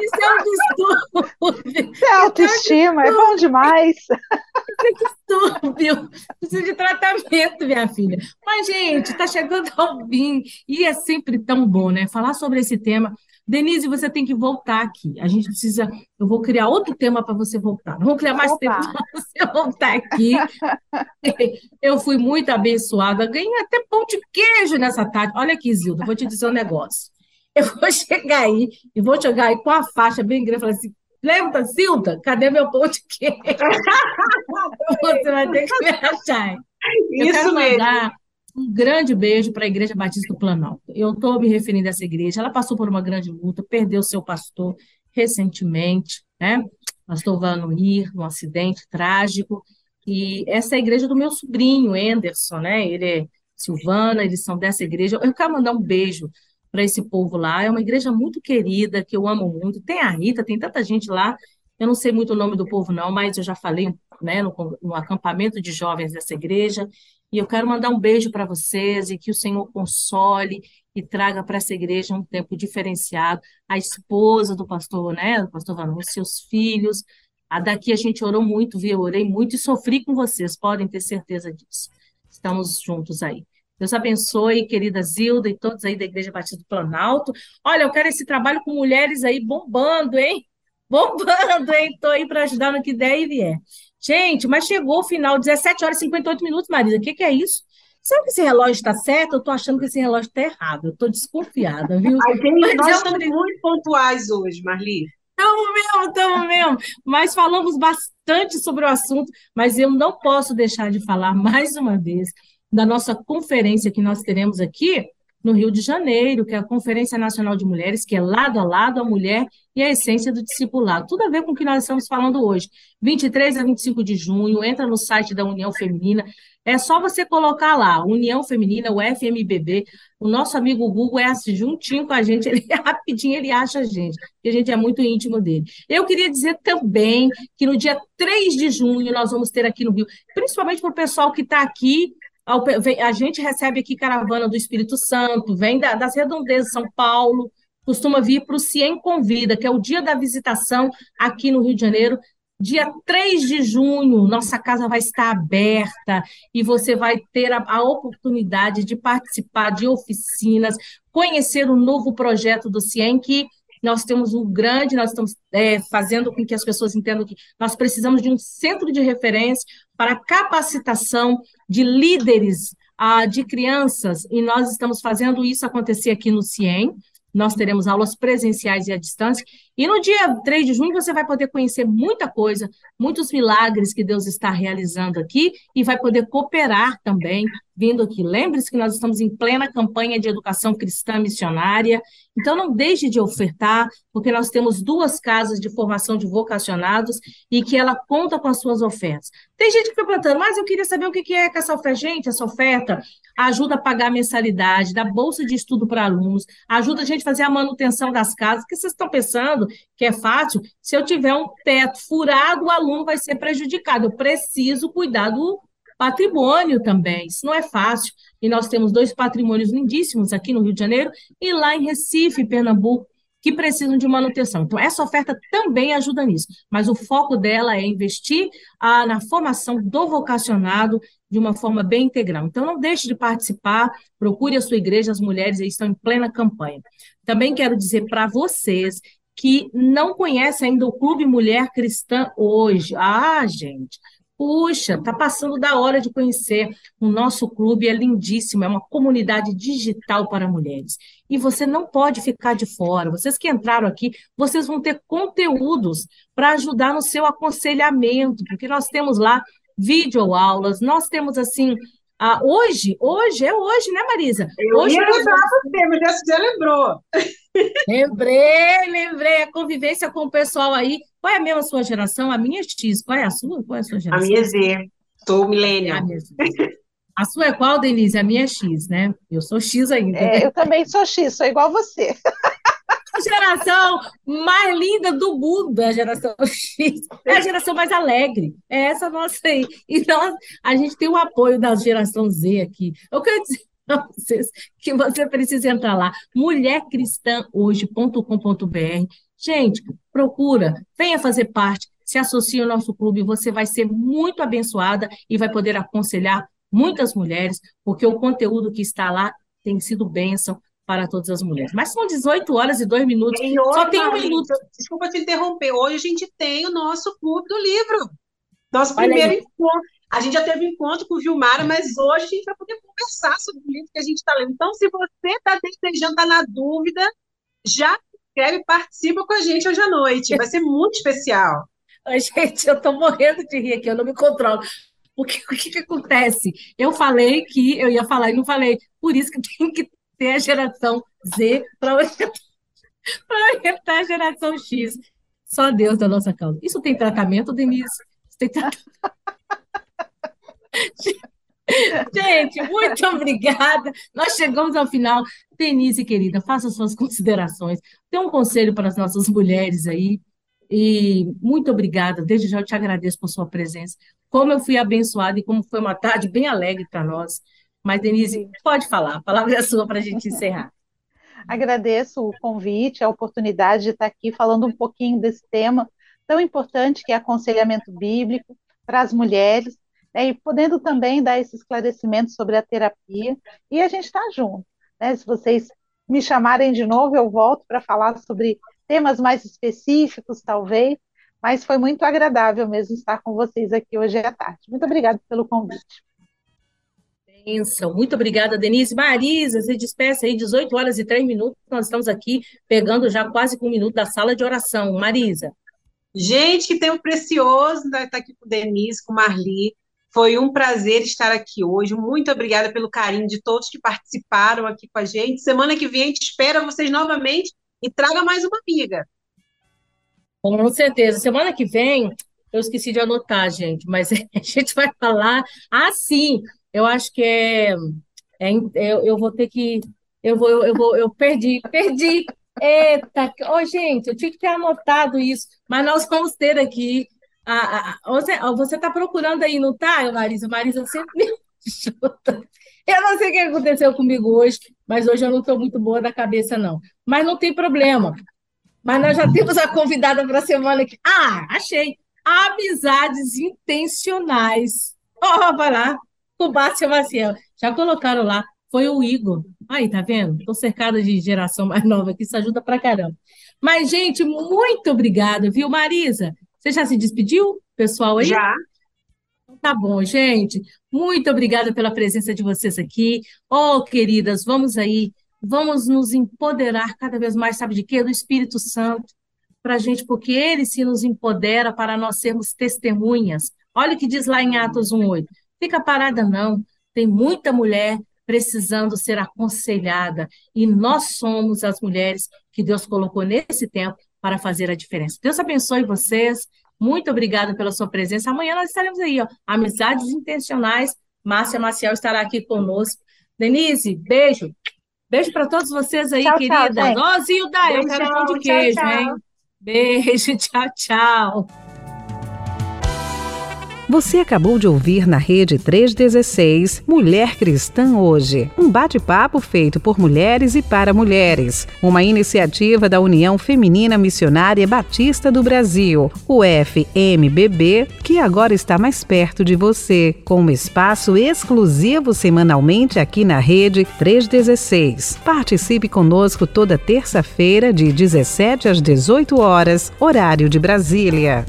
isso é um distúrbio. Isso é autoestima, é, bom demais. Isso é distúrbio, precisa de tratamento, minha filha. Mas, gente, está chegando ao fim, e é sempre tão bom, né? Falar sobre esse tema Denise, você tem que voltar aqui. A gente precisa. Eu vou criar outro tema para você voltar. Vamos criar mais Opa. tempo para você voltar aqui. [LAUGHS] Eu fui muito abençoada. Ganhei até pão de queijo nessa tarde. Olha aqui, Zilda, vou te dizer um negócio. Eu vou chegar aí e vou chegar aí com a faixa bem grande e falar assim: lembra, Zilda, cadê meu pão de queijo? você vai ter que me achar. Eu Isso quero mandar mesmo um grande beijo para a Igreja Batista do Planalto. Eu estou me referindo a essa igreja. Ela passou por uma grande luta, perdeu seu pastor recentemente, né? Pastor Vanuir, num acidente trágico. E essa é a igreja do meu sobrinho, Anderson, né? Ele é Silvana, eles são dessa igreja. Eu quero mandar um beijo para esse povo lá. É uma igreja muito querida, que eu amo muito. Tem a Rita, tem tanta gente lá. Eu não sei muito o nome do povo, não, mas eu já falei né, no, no acampamento de jovens dessa igreja. E eu quero mandar um beijo para vocês e que o Senhor console e traga para essa igreja um tempo diferenciado. A esposa do pastor, né, do pastor Vanon, seus filhos. A daqui a gente orou muito, viu? Eu orei muito e sofri com vocês, podem ter certeza disso. Estamos juntos aí. Deus abençoe, querida Zilda e todos aí da Igreja Batista do Planalto. Olha, eu quero esse trabalho com mulheres aí bombando, hein? [LAUGHS] Bombando, hein? Estou aí para ajudar no que der e vier. Gente, mas chegou o final, 17 horas e 58 minutos, Marisa. O que, que é isso? Será que esse relógio está certo? Eu estou achando que esse relógio está errado. Eu estou desconfiada, viu? Ai, tem, nós estamos muito pontuais hoje, Marli. Estamos mesmo, estamos mesmo. Mas falamos bastante sobre o assunto, mas eu não posso deixar de falar [LAUGHS] mais uma vez da nossa conferência que nós teremos aqui no Rio de Janeiro, que é a Conferência Nacional de Mulheres, que é lado a lado a mulher e a essência do discipulado. Tudo a ver com o que nós estamos falando hoje. 23 a 25 de junho, entra no site da União Feminina. É só você colocar lá, União Feminina, o FMBB. O nosso amigo Google é assim, juntinho com a gente, [LAUGHS] ele rapidinho ele acha a gente, porque a gente é muito íntimo dele. Eu queria dizer também que no dia 3 de junho nós vamos ter aqui no Rio, principalmente para o pessoal que está aqui a gente recebe aqui caravana do Espírito Santo, vem das redondezas de São Paulo, costuma vir para o Ciem Convida, que é o dia da visitação aqui no Rio de Janeiro. Dia 3 de junho, nossa casa vai estar aberta e você vai ter a, a oportunidade de participar de oficinas, conhecer o novo projeto do CIEM, que nós temos um grande, nós estamos é, fazendo com que as pessoas entendam que nós precisamos de um centro de referência para capacitação de líderes ah, de crianças, e nós estamos fazendo isso acontecer aqui no CIEM. Nós teremos aulas presenciais e à distância. E no dia 3 de junho você vai poder conhecer muita coisa, muitos milagres que Deus está realizando aqui e vai poder cooperar também vindo aqui. Lembre-se que nós estamos em plena campanha de educação cristã missionária, então não deixe de ofertar, porque nós temos duas casas de formação de vocacionados e que ela conta com as suas ofertas. Tem gente que fica perguntando, mas eu queria saber o que é essa oferta. Gente, essa oferta ajuda a pagar a mensalidade, dá bolsa de estudo para alunos, ajuda a gente a fazer a manutenção das casas, que vocês estão pensando que é fácil, se eu tiver um teto furado, o aluno vai ser prejudicado. Eu preciso cuidar do patrimônio também. Isso não é fácil. E nós temos dois patrimônios lindíssimos aqui no Rio de Janeiro e lá em Recife, Pernambuco, que precisam de manutenção. Então, essa oferta também ajuda nisso, mas o foco dela é investir ah, na formação do vocacionado de uma forma bem integral. Então, não deixe de participar, procure a sua igreja, as mulheres aí estão em plena campanha. Também quero dizer para vocês que não conhecem ainda o Clube Mulher Cristã hoje. Ah, gente, Puxa, está passando da hora de conhecer. O nosso clube é lindíssimo, é uma comunidade digital para mulheres. E você não pode ficar de fora. Vocês que entraram aqui, vocês vão ter conteúdos para ajudar no seu aconselhamento, porque nós temos lá videoaulas, nós temos assim. Ah, hoje, hoje, é hoje, né, Marisa? Eu hoje ia lembrar você, mas já, já lembrou. Lembrei, lembrei. A convivência com o pessoal aí qual é a mesma sua geração? A minha é X. Qual é a sua? Qual é a sua geração? A minha é Z. Sou millennial. A, a sua é qual, Denise? A minha é X, né? Eu sou X ainda. É, eu também sou X, sou igual você. [LAUGHS] A geração mais linda do mundo é a geração [LAUGHS] X. É a geração mais alegre. É essa nossa aí. Então, a gente tem o apoio da geração Z aqui. Eu quero dizer [LAUGHS] para vocês que você precisa entrar lá, mulhercristãhoje.com.br Gente, procura, venha fazer parte, se associe ao nosso clube, você vai ser muito abençoada e vai poder aconselhar muitas mulheres, porque o conteúdo que está lá tem sido bênção para todas as mulheres. Mas são 18 horas e 2 minutos. E hoje, Só tem um minuto. Desculpa te interromper. Hoje a gente tem o nosso clube do livro. Nosso Olha primeiro aí. encontro. A gente já teve encontro com o Vilmara, mas hoje a gente vai poder conversar sobre o livro que a gente está lendo. Então, se você está desejando, está na dúvida, já se inscreve, participa com a gente hoje à noite. Vai ser muito especial. [LAUGHS] Gente, eu tô morrendo de rir aqui, eu não me controlo. Porque o que que acontece? Eu falei que eu ia falar e não falei. Por isso que tem que ter a geração Z para [LAUGHS] orientar a geração X. Só Deus da nossa causa. Isso tem tratamento, Denise? Isso tem tratamento. [LAUGHS] Gente, muito [LAUGHS] obrigada. Nós chegamos ao final. Denise, querida, faça suas considerações. Tem um conselho para as nossas mulheres aí. E muito obrigada. Desde já eu te agradeço por sua presença. Como eu fui abençoada e como foi uma tarde bem alegre para nós. Mas, Denise, pode falar. A palavra é sua para a gente encerrar. [LAUGHS] Agradeço o convite, a oportunidade de estar aqui falando um pouquinho desse tema tão importante que é aconselhamento bíblico para as mulheres, né, e podendo também dar esse esclarecimento sobre a terapia, e a gente está junto. Né? Se vocês me chamarem de novo, eu volto para falar sobre temas mais específicos, talvez, mas foi muito agradável mesmo estar com vocês aqui hoje à tarde. Muito obrigada pelo convite. Bênção. Muito obrigada, Denise. Marisa, se despeça aí, 18 horas e 3 minutos. Nós estamos aqui pegando já quase um minuto da sala de oração. Marisa. Gente, que tempo precioso estar aqui com Denise, com Marli. Foi um prazer estar aqui hoje. Muito obrigada pelo carinho de todos que participaram aqui com a gente. Semana que vem a gente espera vocês novamente e traga mais uma amiga. Com certeza. Semana que vem, eu esqueci de anotar, gente, mas [LAUGHS] a gente vai falar. Ah, sim, eu acho que é. é eu, eu vou ter que. Eu vou, eu, vou, eu perdi, perdi. Eita, oh, gente, eu tinha que ter anotado isso, mas nós vamos ter aqui. A, a, você você está procurando aí, não tá, Marisa? Marisa sempre me ajuda. Eu não sei o que aconteceu comigo hoje, mas hoje eu não estou muito boa da cabeça, não. Mas não tem problema. Mas nós já temos a convidada para a semana que. Ah, achei! Amizades intencionais. Oh, vai lá, com o Bárcio Maciel. Já colocaram lá. Foi o Igor. Aí, tá vendo? Estou cercada de geração mais nova aqui, isso ajuda pra caramba. Mas, gente, muito obrigada, viu, Marisa? Você já se despediu, pessoal aí? Já. Tá bom, gente. Muito obrigada pela presença de vocês aqui. Oh, queridas, vamos aí, vamos nos empoderar cada vez mais, sabe de quê? Do Espírito Santo, para a gente, porque ele se nos empodera para nós sermos testemunhas. Olha o que diz lá em Atos 1,8. Fica parada, não. Tem muita mulher precisando ser aconselhada, e nós somos as mulheres que Deus colocou nesse tempo para fazer a diferença. Deus abençoe vocês. Muito obrigada pela sua presença. Amanhã nós estaremos aí, ó. Amizades intencionais. Márcia Maciel estará aqui conosco. Denise, beijo. Beijo para todos vocês aí, tchau, queridas. Ó, Zilda, eu quero pão de queijo, tchau, tchau. hein? Beijo, [LAUGHS] tchau, tchau. Você acabou de ouvir na Rede 316 Mulher Cristã Hoje, um bate-papo feito por mulheres e para mulheres, uma iniciativa da União Feminina Missionária Batista do Brasil, o FMBB, que agora está mais perto de você, com um espaço exclusivo semanalmente aqui na Rede 316. Participe conosco toda terça-feira de 17 às 18 horas, horário de Brasília.